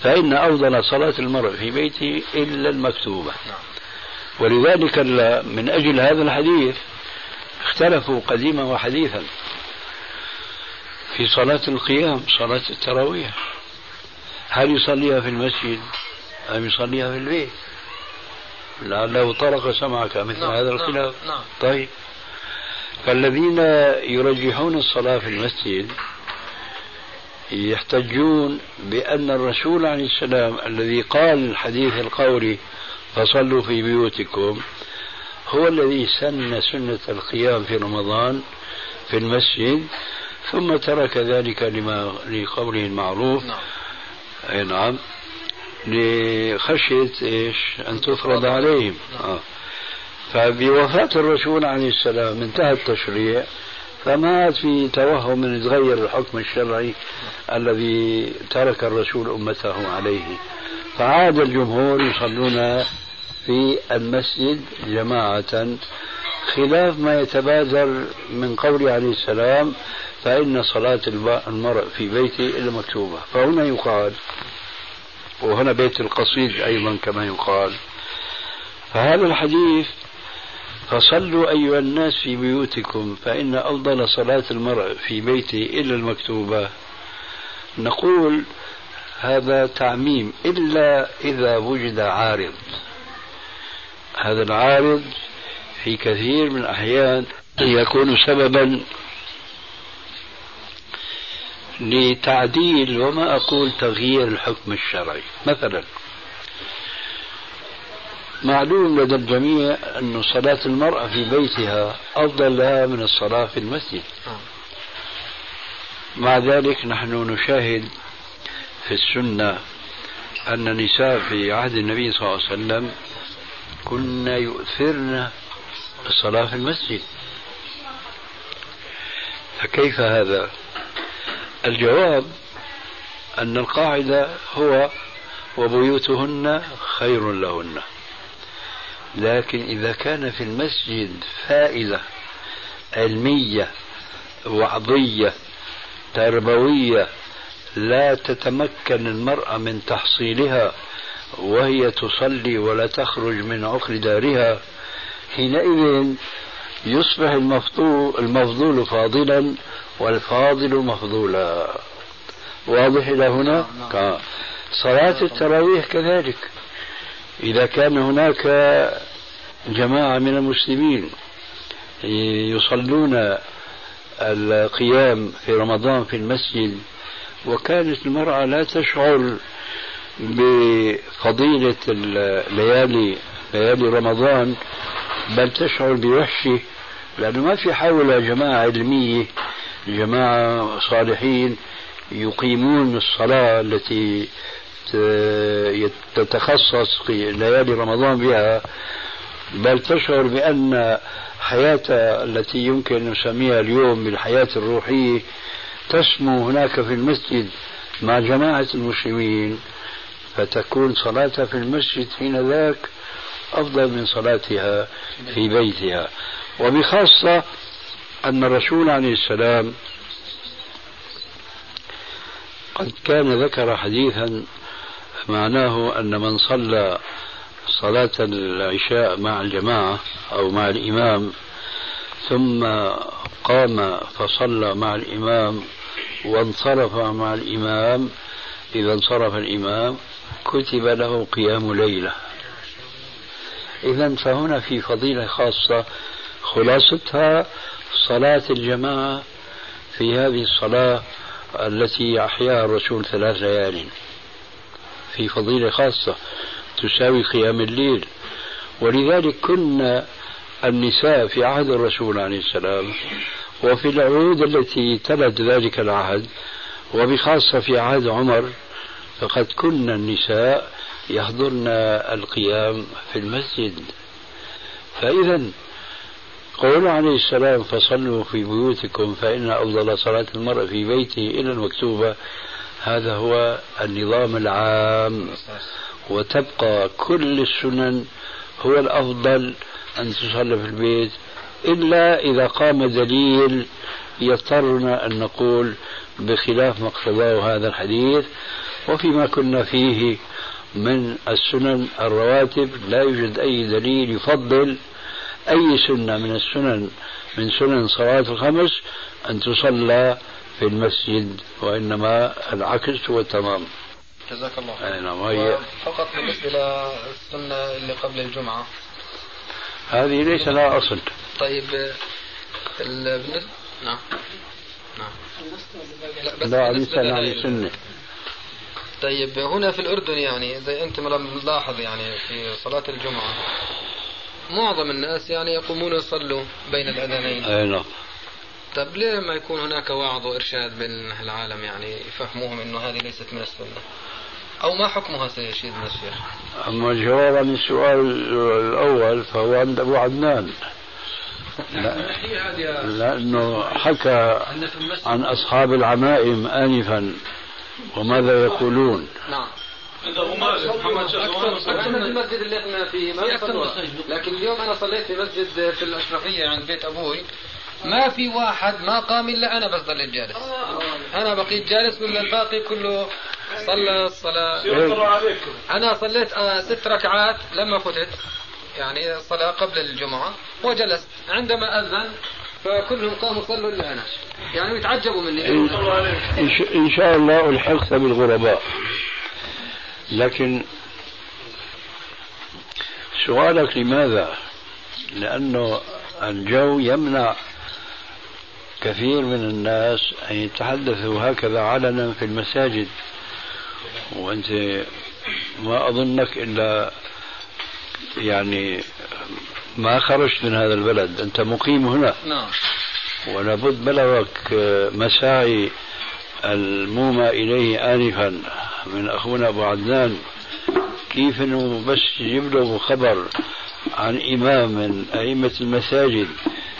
B: فإن أفضل صلاة المرء في بيته إلا المكتوبة. ولذلك من أجل هذا الحديث اختلفوا قديما وحديثا في صلاة القيام صلاة التراويح. هل يصليها في المسجد أم يصليها في البيت؟ لعله طرق سمعك مثل
H: نعم،
B: هذا
H: نعم،
B: الخلاف.
H: نعم.
B: طيب. فالذين يرجحون الصلاة في المسجد يحتجون بأن الرسول عليه السلام الذي قال الحديث القولي فصلوا في بيوتكم. هو الذي سن سنة القيام في رمضان في المسجد ثم ترك ذلك لما لقوله المعروف.
H: نعم.
B: أي نعم. لخشية إيش؟ أن تفرض عليهم.
H: نعم.
B: آه. فبوفاة الرسول عليه السلام انتهى التشريع فما في توهم أن يتغير الحكم الشرعي الذي ترك الرسول أمته عليه. فعاد الجمهور يصلون في المسجد جماعة. خلاف ما يتبادر من قوله عليه السلام فإن صلاة المرء في بيته إلا مكتوبة. فهنا يقال وهنا بيت القصيد أيضا كما يقال. فهذا الحديث فصلوا أيها الناس في بيوتكم فإن أفضل صلاة المرء في بيته إلا المكتوبة. نقول هذا تعميم إلا إذا وجد عارض. هذا العارض في كثير من الأحيان يكون سببا لتعديل وما أقول تغيير الحكم الشرعي. مثلا معلوم لدى الجميع أن صلاة المرأة في بيتها أفضل لها من الصلاة في المسجد. مع ذلك نحن نشاهد في السنة أن النساء في عهد النبي صلى الله عليه وسلم كن يؤثرن الصلاة في المسجد فكيف هذا؟ الجواب أن القاعدة هو وبيوتهن خير لهن لكن إذا كان في المسجد فائدة علمية وعظية تربوية لا تتمكن المرأة من تحصيلها وهي تصلي ولا تخرج من عقر دارها. حينئذ يصبح المفضول, المفضول فاضلا والفاضل مفضولا. واضح إلى هنا؟ نعم. صلاة التراويح كذلك. إذا كان هناك جماعة من المسلمين يصلون القيام في رمضان في المسجد وكانت المرأة لا تشعر بفضيلة الليالي ليالي رمضان بل تشعر بوحشه لأنه ما في حولها جماعة علمية جماعة صالحين يقيمون الصلاة التي تتخصص في ليالي رمضان بها بل تشعر بأن حياتها التي يمكن أن نسميها اليوم بالحياة الروحية تسمو هناك في المسجد مع جماعة المسلمين فتكون صلاتها في المسجد حين ذاك أفضل من صلاتها في بيتها. وبخاصة أن الرسول عليه السلام قد كان ذكر حديثا معناه أن من صلى صلاة العشاء مع الجماعة أو مع الإمام ثم قام فصلى مع الإمام وانصرف مع الإمام إذا انصرف الإمام كتب له قيام ليلة. إذا فهنا في فضيلة خاصة خلاصتها صلاة الجماعة في هذه الصلاة التي أحياها الرسول ثلاث ليال. في فضيلة خاصة تساوي قيام الليل. ولذلك كنا النساء في عهد الرسول عليه السلام وفي العهود التي تلت ذلك العهد وبخاصة في عهد عمر فقد كنا النساء يحضرن القيام في المسجد. فإذا قول عليه السلام فصلوا في بيوتكم فإن أفضل صلاة المرء في بيته إلى المكتوبة. هذا هو النظام العام. وتبقى كل السنن هو الأفضل أن تصلى في البيت. إلا إذا قام دليل يضطرنا أن نقول بخلاف ما اقتضاه هذا الحديث وفيما كنا فيه من السنن الرواتب لا يوجد أي دليل يفضل أي سنة من السنن من سنن صلاة الخمس أن تصلى في المسجد وإنما العكس هو تمام.
H: جزاك الله
B: خير. نعم وهي
H: فقط بالنسبة للسنة اللي قبل الجمعة.
B: هذه ليس لها أصل.
H: طيب بالنسبة نعم. نعم.
B: لا بس لا ليس لها سنة
H: طيب هنا في الأردن يعني زي أنت ملاحظ يعني في صلاة الجمعة معظم الناس يعني يقومون يصلوا بين الأذانين.
B: أي نعم.
H: طيب ليه ما يكون هناك وعظ وإرشاد بين العالم يعني يفهموهم أنه هذه ليست من السنة؟ أو ما حكمها سيدنا الشيخ؟
B: أما الجواب عن السؤال الأول فهو عند أبو عدنان. لا. لأنه حكى عن أصحاب العمائم آنفا وماذا يقولون؟
H: نعم. أكثر من المسجد اللي إحنا فيه ما لكن اليوم أنا صليت في مسجد في الأشرفية عند بيت أبوي. ما في واحد ما قام إلا أنا بس ضليت جالس. أنا بقيت جالس ولا الباقي كله صلى الصلاة؟ أنا صليت آه، ست ركعات لما فتت. يعني الصلاة قبل الجمعة وجلست عندما أذن فكلهم قاموا صلوا إلا أنا يعني يتعجبوا مني.
B: إن شاء الله ألحقت بالغرباء. لكن سؤالك لماذا؟ لأنه الجو يمنع كثير من الناس أن يتحدثوا هكذا علنا في المساجد. وأنت ما أظنك إلا يعني ما خرجت من هذا البلد. أنت مقيم هنا.
H: نعم.
B: ولابد بلغك مساعي المومى إليه آنفا من أخونا أبو عدنان. كيف أنه بس يجيب له خبر عن إمام من أئمة المساجد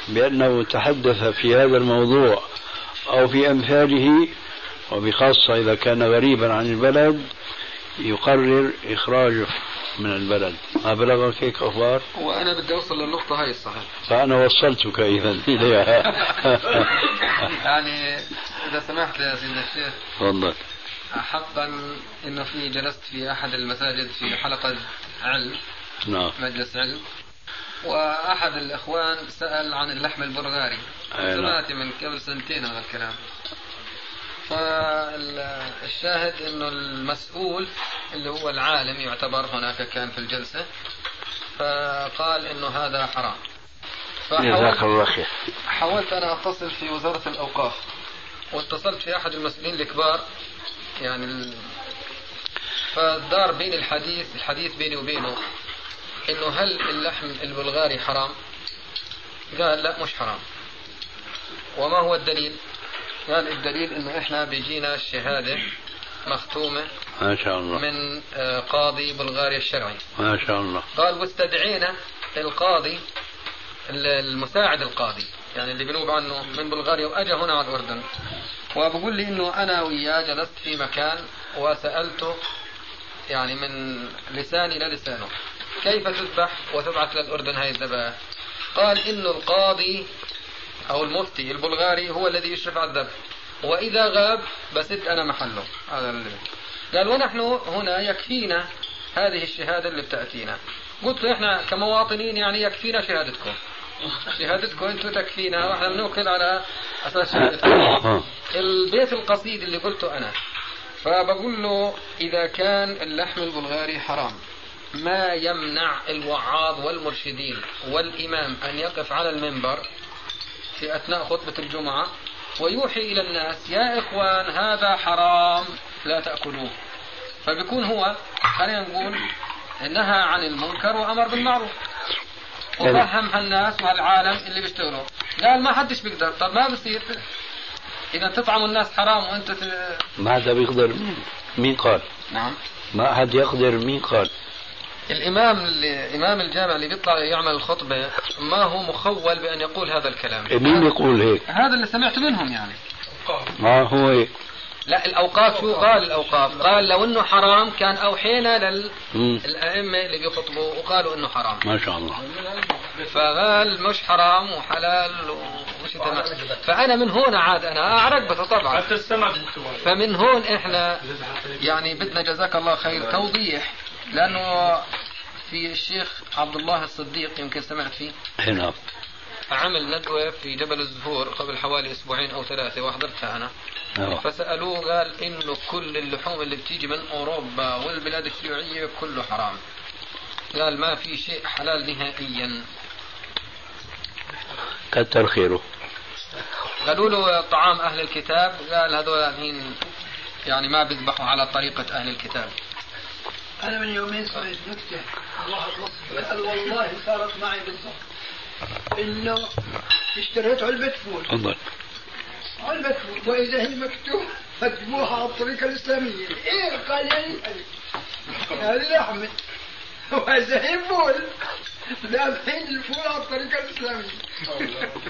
B: بأنه تحدث في هذا الموضوع أو في أمثاله وبخاصة إذا كان غريبا عن البلد يقرر إخراجه. من البلد. ما بلغك هيك أخبار؟
H: وأنا بدي أوصل للنقطة هاي الصحيح
B: فأنا وصلتك إذا. إليها.
H: يعني إذا سمحت يا سيدنا الشيخ
B: تفضل.
H: حقا إنه في جلست في أحد المساجد في حلقة علم
B: نعم.
H: مجلس علم وأحد الإخوان سأل عن اللحم البلغاري
B: أي نعم.
H: سمعت من قبل سنتين هذا الكلام. فالشاهد إنه المسؤول اللي هو العالم يعتبر هناك كان في الجلسة فقال إنه هذا حرام
B: جزاك الله خير
H: حاولت أنا أتصل في وزارة الأوقاف واتصلت في أحد المسؤولين الكبار يعني ال... فدار بين الحديث الحديث بيني وبينه إنه هل اللحم البلغاري حرام؟ قال لا مش حرام. وما هو الدليل؟ قال الدليل إنه إحنا بيجينا الشهاده مختومة
B: ما شاء الله
H: من آه، قاضي بلغاريا الشرعي.
B: ما شاء الله
H: قال واستدعينا القاضي المساعد القاضي يعني اللي بنوب عنه من بلغاريا واجى هنا على الأردن وبقول لي إنه أنا وياه جلست في مكان وسألته يعني من لساني للسانه كيف تذبح وتبعث للأردن هاي الذبائح؟ قال إنه القاضي أو المفتي البلغاري هو الذي يشرف على الذبح وإذا غاب بسد أنا محله. هذا اللي قال ونحن هنا يكفينا هذه الشهادة اللي بتأتينا. قلت له إحنا كمواطنين يعني يكفينا شهادتكم. شهادتكم أنتم تكفينا وإحنا بنوكل على أساس شهادتكم. البيت القصيد اللي قلته أنا. فبقول له إذا كان اللحم البلغاري حرام ما يمنع الوعاظ والمرشدين والإمام أن يقف على المنبر في أثناء خطبة الجمعة ويوحي إلى الناس يا إخوان هذا حرام لا تأكلوه. فبيكون هو خلينا نقول نهى عن المنكر وأمر بالمعروف. وفهم هالناس وهالعالم اللي بيشتغلوا. قال ما حدش بيقدر. طب ما بصير؟ إذا تطعموا الناس حرام وأنت ت...
B: ما حدا بيقدر مين؟ مين قال؟
H: نعم.
B: ما حد يقدر مين قال؟
H: الإمام اللي إمام الجامع اللي بيطلع يعمل الخطبة ما هو مخول بأن يقول هذا الكلام؟
B: مين يقول هيك؟
H: هذا اللي سمعت منهم يعني.
B: ما هو هيك؟
H: لا الأوقاف شو؟ قال الأوقاف. قال لو إنه حرام كان
B: أوحينا.
H: للائمه اللي بيخطبوا وقالوا إنه حرام.
B: ما شاء الله.
H: فقال مش حرام وحلال ومش تمام. فأنا من هون عاد أنا أعرق طبعا
C: حتى
H: فمن هون إحنا يعني بدنا جزاك الله خير توضيح. لأنه في الشيخ عبد الله الصديق يمكن سمعت فيه.
B: هنا
H: عمل ندوة في جبل الزهور قبل حوالي أسبوعين أو ثلاثة وحضرتها أنا.
B: آه.
H: فسألوه قال إنه كل اللحوم اللي بتيجي من أوروبا والبلاد الشيوعية كله حرام. قال ما في شيء حلال نهائيا.
B: كتر خيره.
H: قالوا له طعام أهل الكتاب؟ قال هذول الحين يعني ما بيذبحوا على طريقة أهل الكتاب.
E: أنا من يومين سمعت نكتة. الله والله صارت معي بالضبط. إنه اشتريت علبة فول.
B: تفضل.
E: علبة فول. وإذا هي مكتوب مذبوحه على الطريقة الإسلامية. إيه قال يعني هذه لحمه وإذا هي فول ذابحين الفول على الطريقة الإسلامية.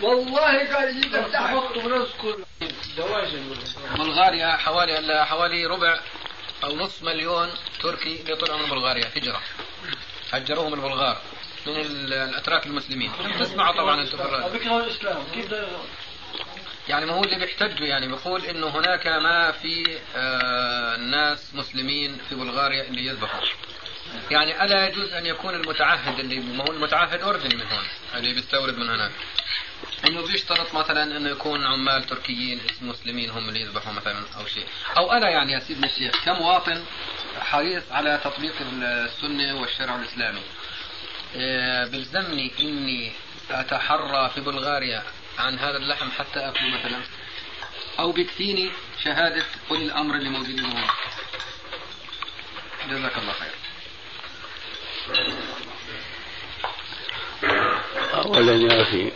E: والله قال جدا تحت
H: بلغاريا حوالي؟ حوالي ربع. أو نصف مليون تركي اللي طلعوا من بلغاريا هجره هجروهم البلغار من ال- الأتراك المسلمين. تسمعوا طبعا أنتم بالراديو.
E: بيكرهوا الإسلام. كيف
H: يعني ما هو اللي بيحتجوا يعني بيقول إنه هناك ما في آه ناس مسلمين في بلغاريا اللي يذبحوا. يعني ألا يجوز أن يكون المتعهد اللي ما هو المتعهد أردني من هون اللي بيستورد من هناك. انه بيشترط مثلا انه يكون عمال تركيين مسلمين هم اللي يذبحوا مثلا أو شيء. أو أنا يعني يا سيدنا الشيخ كمواطن حريص على تطبيق السنة والشرع الإسلامي. إيه، بيلزمني إني أتحرى في بلغاريا عن هذا اللحم حتى اكله مثلا. أو بيكفيني شهادة أولي الأمر اللي موجودين هون. جزاك الله خير.
B: أولا يا أخي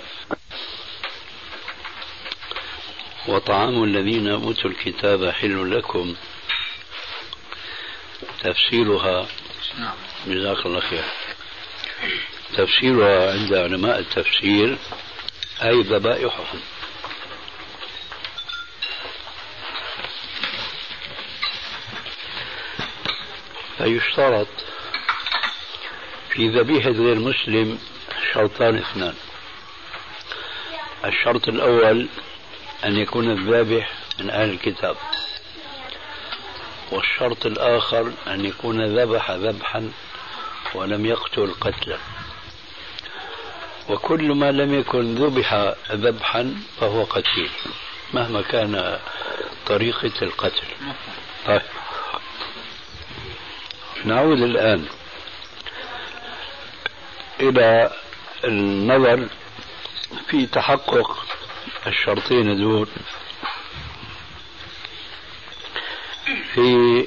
B: وطعام الذين أوتوا الكتاب حل لكم. تفسيرها
H: نعم.
B: جزاك الله خير. تفسيرها عند علماء التفسير أي ذبائحهم. فيشترط في ذبيحة غير مسلم شرطان اثنان. الشرط الأول أن يكون الذابح من أهل الكتاب. والشرط الآخر أن يكون ذبح ذبحا ولم يقتل قتلا. وكل ما لم يكن ذبح ذبحا فهو قتيل مهما كان طريقة القتل. طيب. نعود الآن إلى النظر في تحقق الشرطين دول في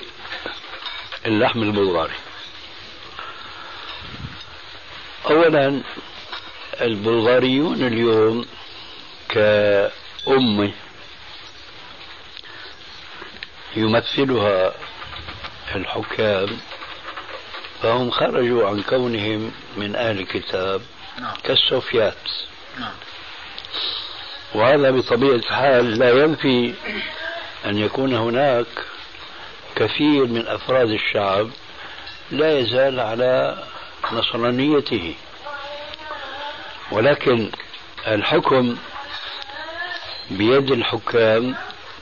B: اللحم البلغاري أولا البلغاريون اليوم كأمة يمثلها الحكام فهم خرجوا عن كونهم من أهل الكتاب
D: نعم.
B: كالسوفيات
D: نعم.
B: وهذا بطبيعة الحال لا ينفي أن يكون هناك كثير من أفراد الشعب لا يزال على نصرانيته ولكن الحكم بيد الحكام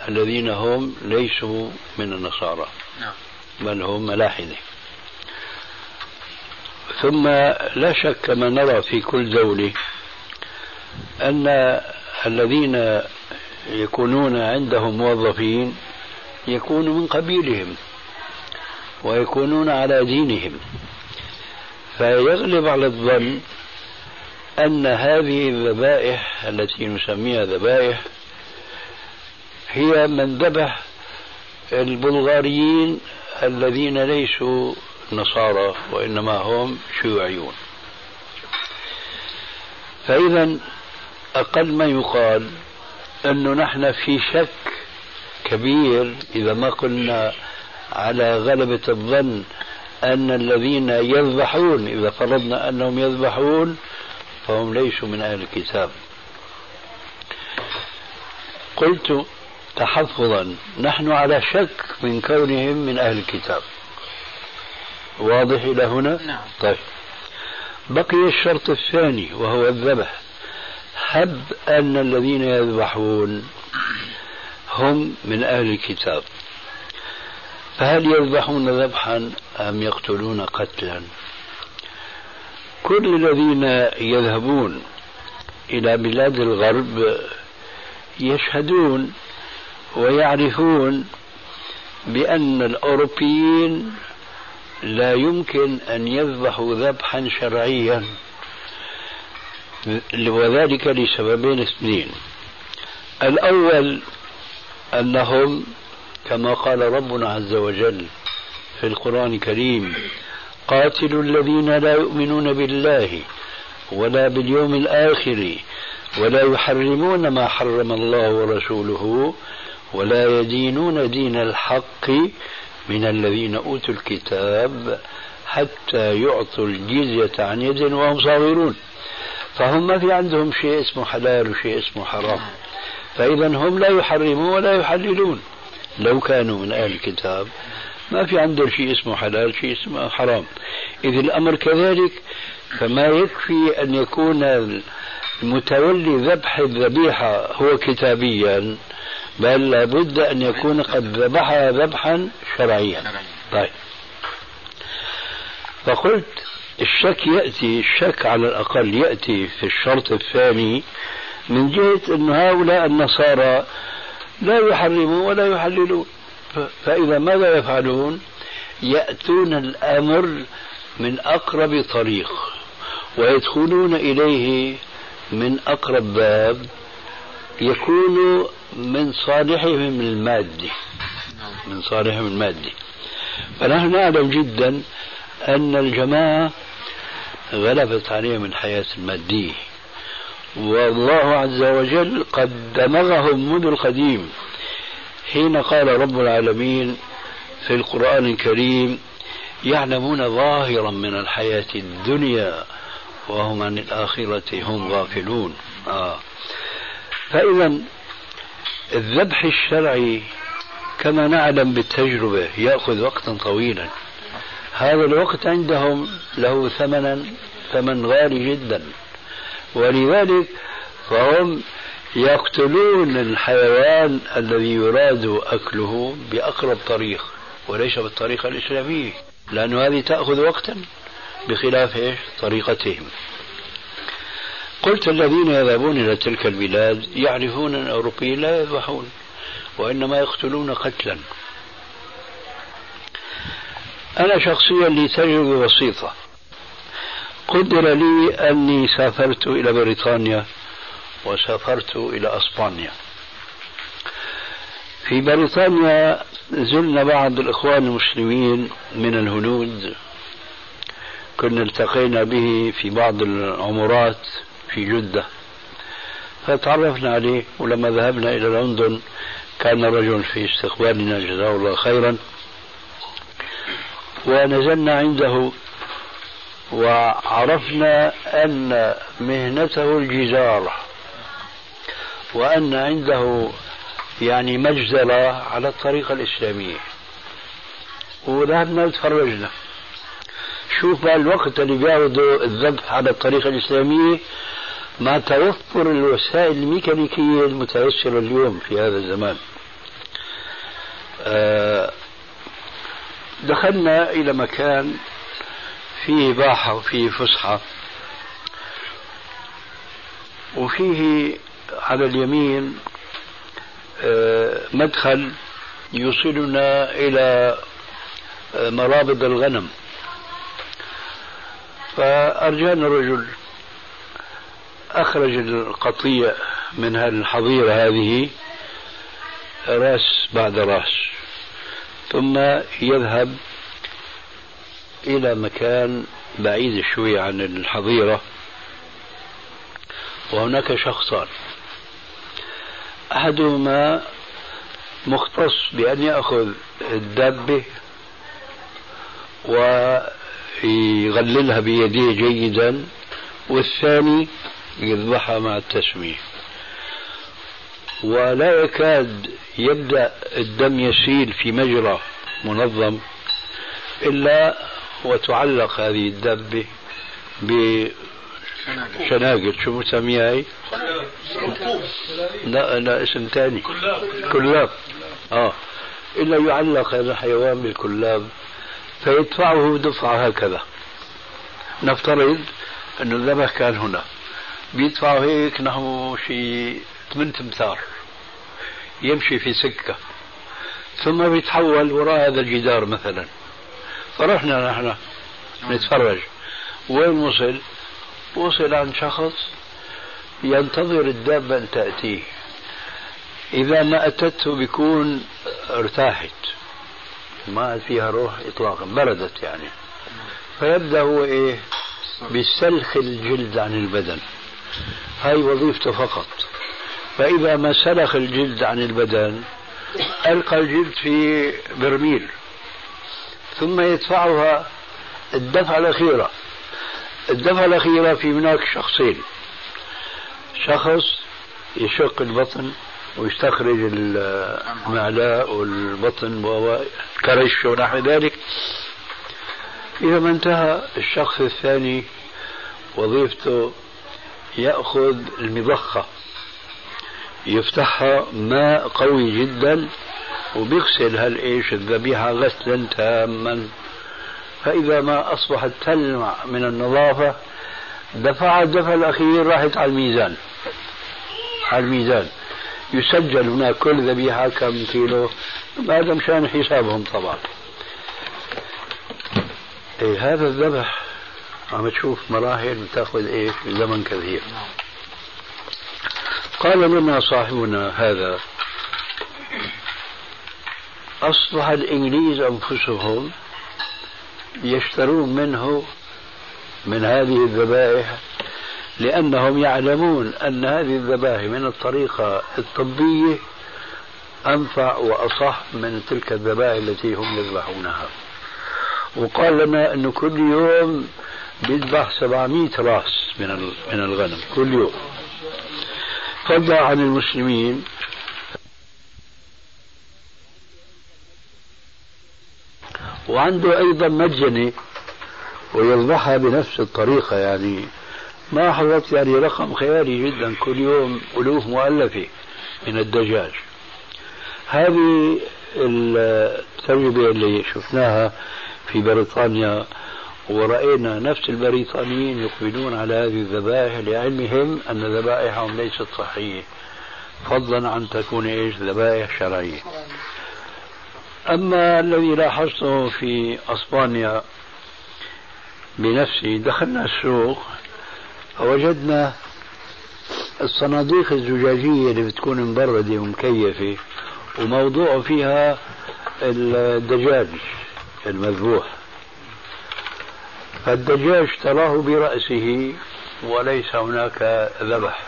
B: الذين هم ليسوا من النصارى
D: نعم.
B: بل هم ملاحدة ثم لا شك كما نرى في كل دولة أن الذين يكونون عندهم موظفين يكونوا من قبيلهم ويكونون على دينهم. فيغلب على الظن أن هذه الذبائح التي نسميها ذبائح هي من ذبح البلغاريين الذين ليسوا نصارى وإنما هم شيوعيون. فإذا أقل ما يقال أنه نحن في شك كبير إذا ما قلنا على غلبة الظن أن الذين يذبحون إذا فرضنا أنهم يذبحون فهم ليسوا من أهل الكتاب قلت تحفظا نحن على شك من كونهم من أهل الكتاب واضح إلى هنا؟
H: نعم.
B: طيب بقي الشرط الثاني وهو الذبح هب أن الذين يذبحون هم من أهل الكتاب. فهل يذبحون ذبحا أم يقتلون قتلا؟ كل الذين يذهبون إلى بلاد الغرب يشهدون ويعرفون بأن الأوروبيين لا يمكن أن يذبحوا ذبحا شرعيا. وذلك لسببين اثنين. الأول أنهم كما قال ربنا عز وجل في القرآن الكريم قاتلوا الذين لا يؤمنون بالله ولا باليوم الآخر ولا يحرمون ما حرم الله ورسوله ولا يدينون دين الحق من الذين أوتوا الكتاب حتى يعطوا الجزية عن يد وهم صاغرون. فهم ما في عندهم شيء اسمه حلال وشيء اسمه حرام. فإذا هم لا يحرمون ولا يحللون. لو كانوا من أهل الكتاب ما في عندهم شيء اسمه حلال شيء اسمه حرام. إذ الأمر كذلك فما يكفي أن يكون المتولي ذبح الذبيحة هو كتابيا بل لابد أن يكون قد ذبحها ذبحا شرعيا. طيب. فقلت الشك يأتي الشك على الأقل يأتي في الشرط الثاني من جهة أن هؤلاء النصارى لا يحرمون ولا يحللون. فإذا ماذا يفعلون؟ يأتون الأمر من أقرب طريق ويدخلون إليه من أقرب باب يكون من صالحهم المادي من صالحهم المادي فنحن نعلم جدا أن الجماعة غلبت عليهم الحياة المادية. والله عز وجل قد دمغهم منذ القديم. حين قال رب العالمين في القرآن الكريم يعلمون ظاهرا من الحياة الدنيا وهم عن الآخرة هم غافلون. آه. فإذا الذبح الشرعي كما نعلم بالتجربة يأخذ وقتا طويلا. هذا الوقت عندهم له ثمنا ثمن غالي جدا. ولذلك فهم يقتلون الحيوان الذي يراد أكله بأقرب طريق وليس بالطريقة الإسلامية لأن هذه تأخذ وقتا بخلاف إيش؟ طريقتهم. قلت الذين يذهبون إلى تلك البلاد يعرفون أن الأوروبيين لا يذبحون وإنما يقتلون قتلا. أنا شخصيا لي تجربة بسيطة. قدر لي أني سافرت إلى بريطانيا وسافرت إلى أسبانيا. في بريطانيا زلنا بعض الإخوان المسلمين من الهنود. كنا التقينا به في بعض العمرات في جدة. فتعرفنا عليه ولما ذهبنا إلى لندن كان رجل في استقبالنا جزاه الله خيرا. ونزلنا عنده وعرفنا أن مهنته الجزار وأن عنده يعني مجزرة على الطريقة الإسلامية وذهبنا وتفرجنا. شوف الوقت اللي بياخذوا الذبح على الطريقة الإسلامية مع توفر الوسائل الميكانيكية المتيسرة اليوم في هذا الزمان. آه، دخلنا إلى مكان فيه باحة وفيه فسحة. وفيه على اليمين آه، مدخل يوصلنا إلى آه، مرابض الغنم. فأرجانا الرجل أخرج القطيع من الحظيرة هذه راس بعد راس. ثم يذهب إلى مكان بعيد شوي عن الحظيرة. وهناك شخصان. أحدهما مختص بأن يأخذ الدابة ويغللها بيديه جيدا والثاني يذبحها مع التسمية ولا يكاد يبدأ الدم يسيل في مجرى منظم إلا وتعلق هذه الدابة بشناقل شو مسميها هي؟ لا لا اسم ثاني كلاب. آه. إلا يعلق هذا الحيوان بالكلاب فيدفعه دفعة هكذا. نفترض أن الذبح كان هنا. بيدفعه هيك نحو شيء 8 امتار يمشي في سكة. ثم بيتحول وراء هذا الجدار مثلا. فرحنا نحن نتفرج. وين وصل؟ وصل عند شخص ينتظر الدابة أن تأتيه. إذا ما أتته بيكون ارتاحت. ما فيها روح إطلاقا بردت يعني. فيبدأ هو إيه؟ بسلخ الجلد عن البدن. هاي وظيفته فقط. فإذا ما سلخ الجلد عن البدن ألقى الجلد في برميل ثم يدفعها الدفعة الأخيرة الدفعة الأخيرة في هناك شخصين. شخص يشق البطن ويستخرج المعلاء والبطن والكرش ونحو ذلك. إذا ما انتهى الشخص الثاني وظيفته يأخذ المضخة. يفتحها ماء قوي جدا وبيغسل هالإيش الذبيحة غسلا تاما. فإذا ما أصبحت تلمع من النظافة دفع الدفع الأخير راحت على الميزان. على الميزان. يسجل هناك كل ذبيحة كم كيلو هذا مشان حسابهم طبعا. إيه هذا الذبح عم تشوف مراحل بتأخذ إيش؟ زمن كثير. قال لنا صاحبنا هذا. أصبح الإنجليز أنفسهم يشترون منه من هذه الذبائح لأنهم يعلمون أن هذه الذبائح من الطريقة الطبية أنفع وأصح من تلك الذبائح التي هم يذبحونها. وقال لنا أنه كل يوم بيذبح 700 راس من من الغنم كل يوم. فضل عن وعنده أيضا مجنة ويذبحها بنفس الطريقة يعني ما حضرت يعني رقم خيالي جدا كل يوم ألوف مؤلفة من الدجاج. هذه التجربة اللي شفناها في بريطانيا ورأينا نفس البريطانيين يقبلون على هذه الذبائح لعلمهم أن ذبائحهم ليست صحية فضلا عن تكون إيش؟ ذبائح شرعية. أما الذي لاحظته في أسبانيا بنفسي دخلنا السوق فوجدنا الصناديق الزجاجية اللي بتكون مبردة ومكيفة وموضوع فيها الدجاج المذبوح. فالدجاج تراه برأسه وليس هناك ذبح.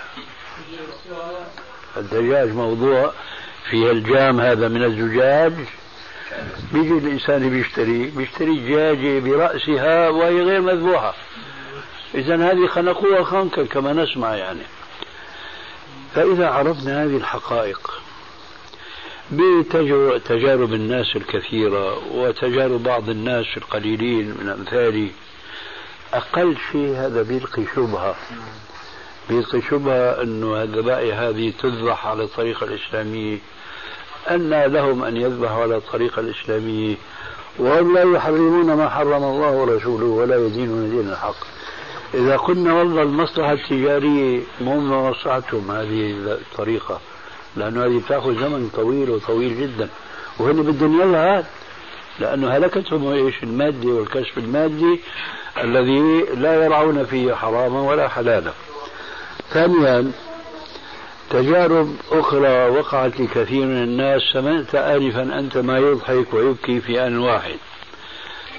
B: الدجاج موضوع فيه الجام هذا من الزجاج. بيجي الإنسان بيشتري بيشتري دجاجة برأسها وهي غير مذبوحة. إذا هذه خنقوها خنقا كما نسمع يعني. فإذا عرفنا هذه الحقائق بتجارب الناس الكثيرة وتجارب بعض الناس القليلين من أمثالي أقل شيء هذا بيلقي شبهة بيلقي شبهة أنه الذبائح هذه تذبح على الطريقة الإسلامية أن لهم أن يذبحوا على الطريقة الإسلامية وهم لا يحرمون ما حرم الله ورسوله ولا يدينون دين الحق. إذا قلنا والله المصلحة التجارية مو مصلحتهم هذه الطريقة لأنه هذه بتأخذ زمن طويل وطويل جدا. وهن بدهم يلا هاد لأنه هلكتهم إيش؟ المادة والكشف المادي الذي لا يرعون فيه حراما ولا حلالا. ثانيا تجارب أخرى وقعت لكثير من الناس سمعت آنفا أنت ما يضحك ويبكي في آن واحد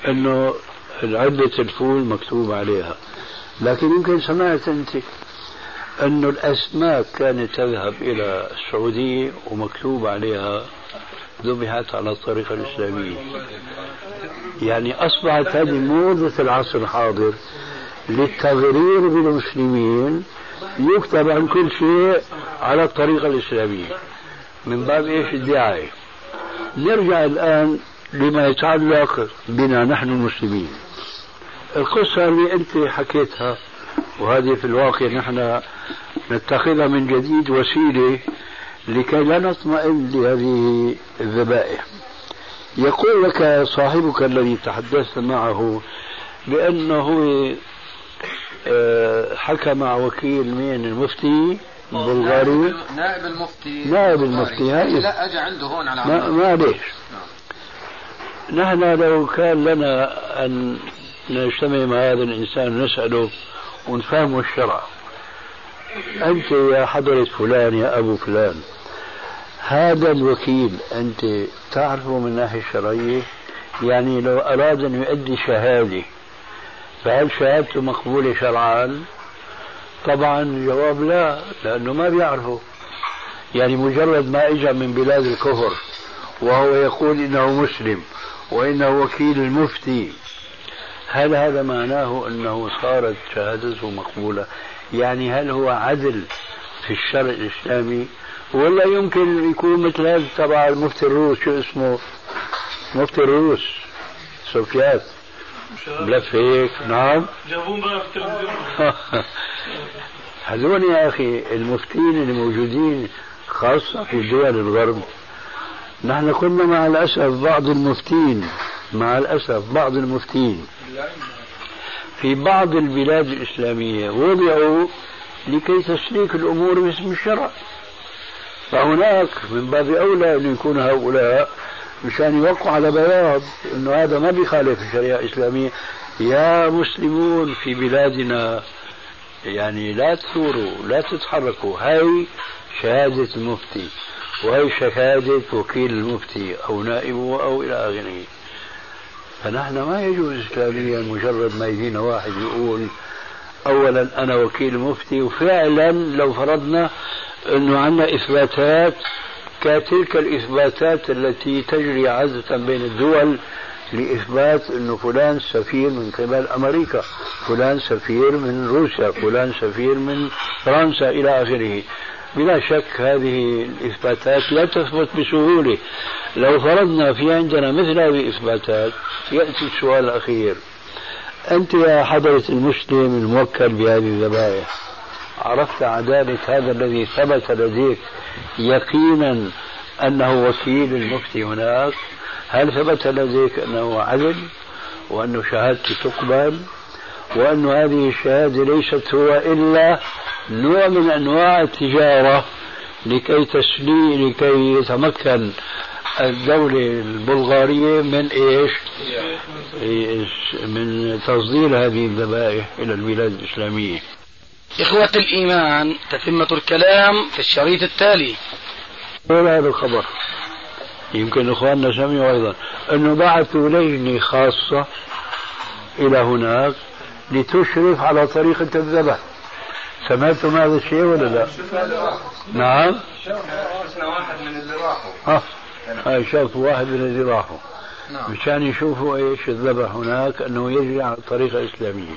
B: أنه علبة الفول مكتوب عليها. لكن يمكن سمعت أنت أن الأسماك كانت تذهب إلى السعودية ومكتوب عليها ذبحت على الطريقة الإسلامية يعني أصبحت هذه موضة العصر الحاضر للتغرير بالمسلمين يكتب عن كل شيء على الطريقة الإسلامية من باب إيش؟ الدعاية. نرجع الآن لما يتعلق بنا نحن المسلمين. القصة اللي أنت حكيتها وهذه في الواقع نحن نتخذها من جديد وسيلة لكي لا نطمئن لهذه الذبائح. يقول لك صاحبك الذي تحدثت معه بأنه آه، حكى مع وكيل مين المفتي البلغاري.
H: نائب المفتي
B: نائب المفتي هاي.
H: لا اجى عنده هون على
B: ما معليش. نحن لو كان لنا أن نجتمع مع هذا الإنسان ونسأله ونفهمه الشرع. أنت يا حضرة فلان يا أبو فلان. هذا الوكيل أنت تعرفه من الناحيه الشرعيه يعني لو أراد أن يؤدي شهادة فهل شهادته مقبولة شرعا؟ طبعا الجواب لا لأنه ما بيعرفه يعني مجرد ما اجى من بلاد الكفر وهو يقول إنه مسلم وإنه وكيل المفتي هل هذا معناه أنه صارت شهادته مقبولة؟ يعني هل هو عدل في الشرع الإسلامي ولا يمكن يكون مثل هذا تبع المفتي الروس شو اسمه؟ مفتي الروس سوفيات. بلف هيك نعم.
I: جابوه بقى في التلفزيون.
B: هذول يا أخي المفتين اللي موجودين خاصة في دول الغرب. نحن كنا مع الأسف بعض المفتين مع الأسف بعض المفتين في بعض البلاد الإسلامية وضعوا لكي تسليك الأمور باسم الشرع. فهناك من باب أولى أن يكون هؤلاء مشان يوقعوا على بياض إنه هذا ما بيخالف الشريعة الإسلامية. يا مسلمون في بلادنا يعني لا تثوروا لا تتحركوا. هاي شهادة المفتي وهي شهادة وكيل المفتي أو نائبه أو إلى آخره. فنحن ما يجوز إسلاميا مجرد ما يجينا واحد يقول أولا أنا وكيل المفتي وفعلا لو فرضنا أنه عندنا إثباتات كتلك الإثباتات التي تجري عادة بين الدول لإثبات أنه فلان سفير من قبل أمريكا فلان سفير من روسيا فلان سفير من فرنسا إلى آخره. بلا شك هذه الإثباتات لا تثبت بسهولة. لو فرضنا في عندنا مثل هذه الإثباتات يأتي السؤال الأخير. أنت يا حضرة المسلم الموكل بهذه الذبائح عرفت عدالة هذا الذي ثبت لديك يقينا أنه وكيل المفتي هناك هل ثبت لديك أنه عدل وأن شهادته تقبل وأن هذه الشهادة ليست هو إلا نوع من أنواع التجارة لكي تسلي لكي يتمكن الدولة البلغارية من إيش؟ من تصدير هذه الذبائح إلى البلاد الإسلامية.
A: إخوة الإيمان تتمة الكلام في الشريط التالي.
B: وين هذا الخبر؟ يمكن إخواننا سمعوا أيضا. أنه بعثوا لجنة خاصة إلى هناك لتشرف على طريقة الذبح سمعتم هذا الشيء ولا لا؟ نعم.
I: شفنا واحد من اللي راحوا.
B: ها هاي شافوا واحد من اللي راحوا.
I: نعم.
B: مشان يشوفوا إيش الذبح هناك أنه يجري على الطريقة الاسلاميه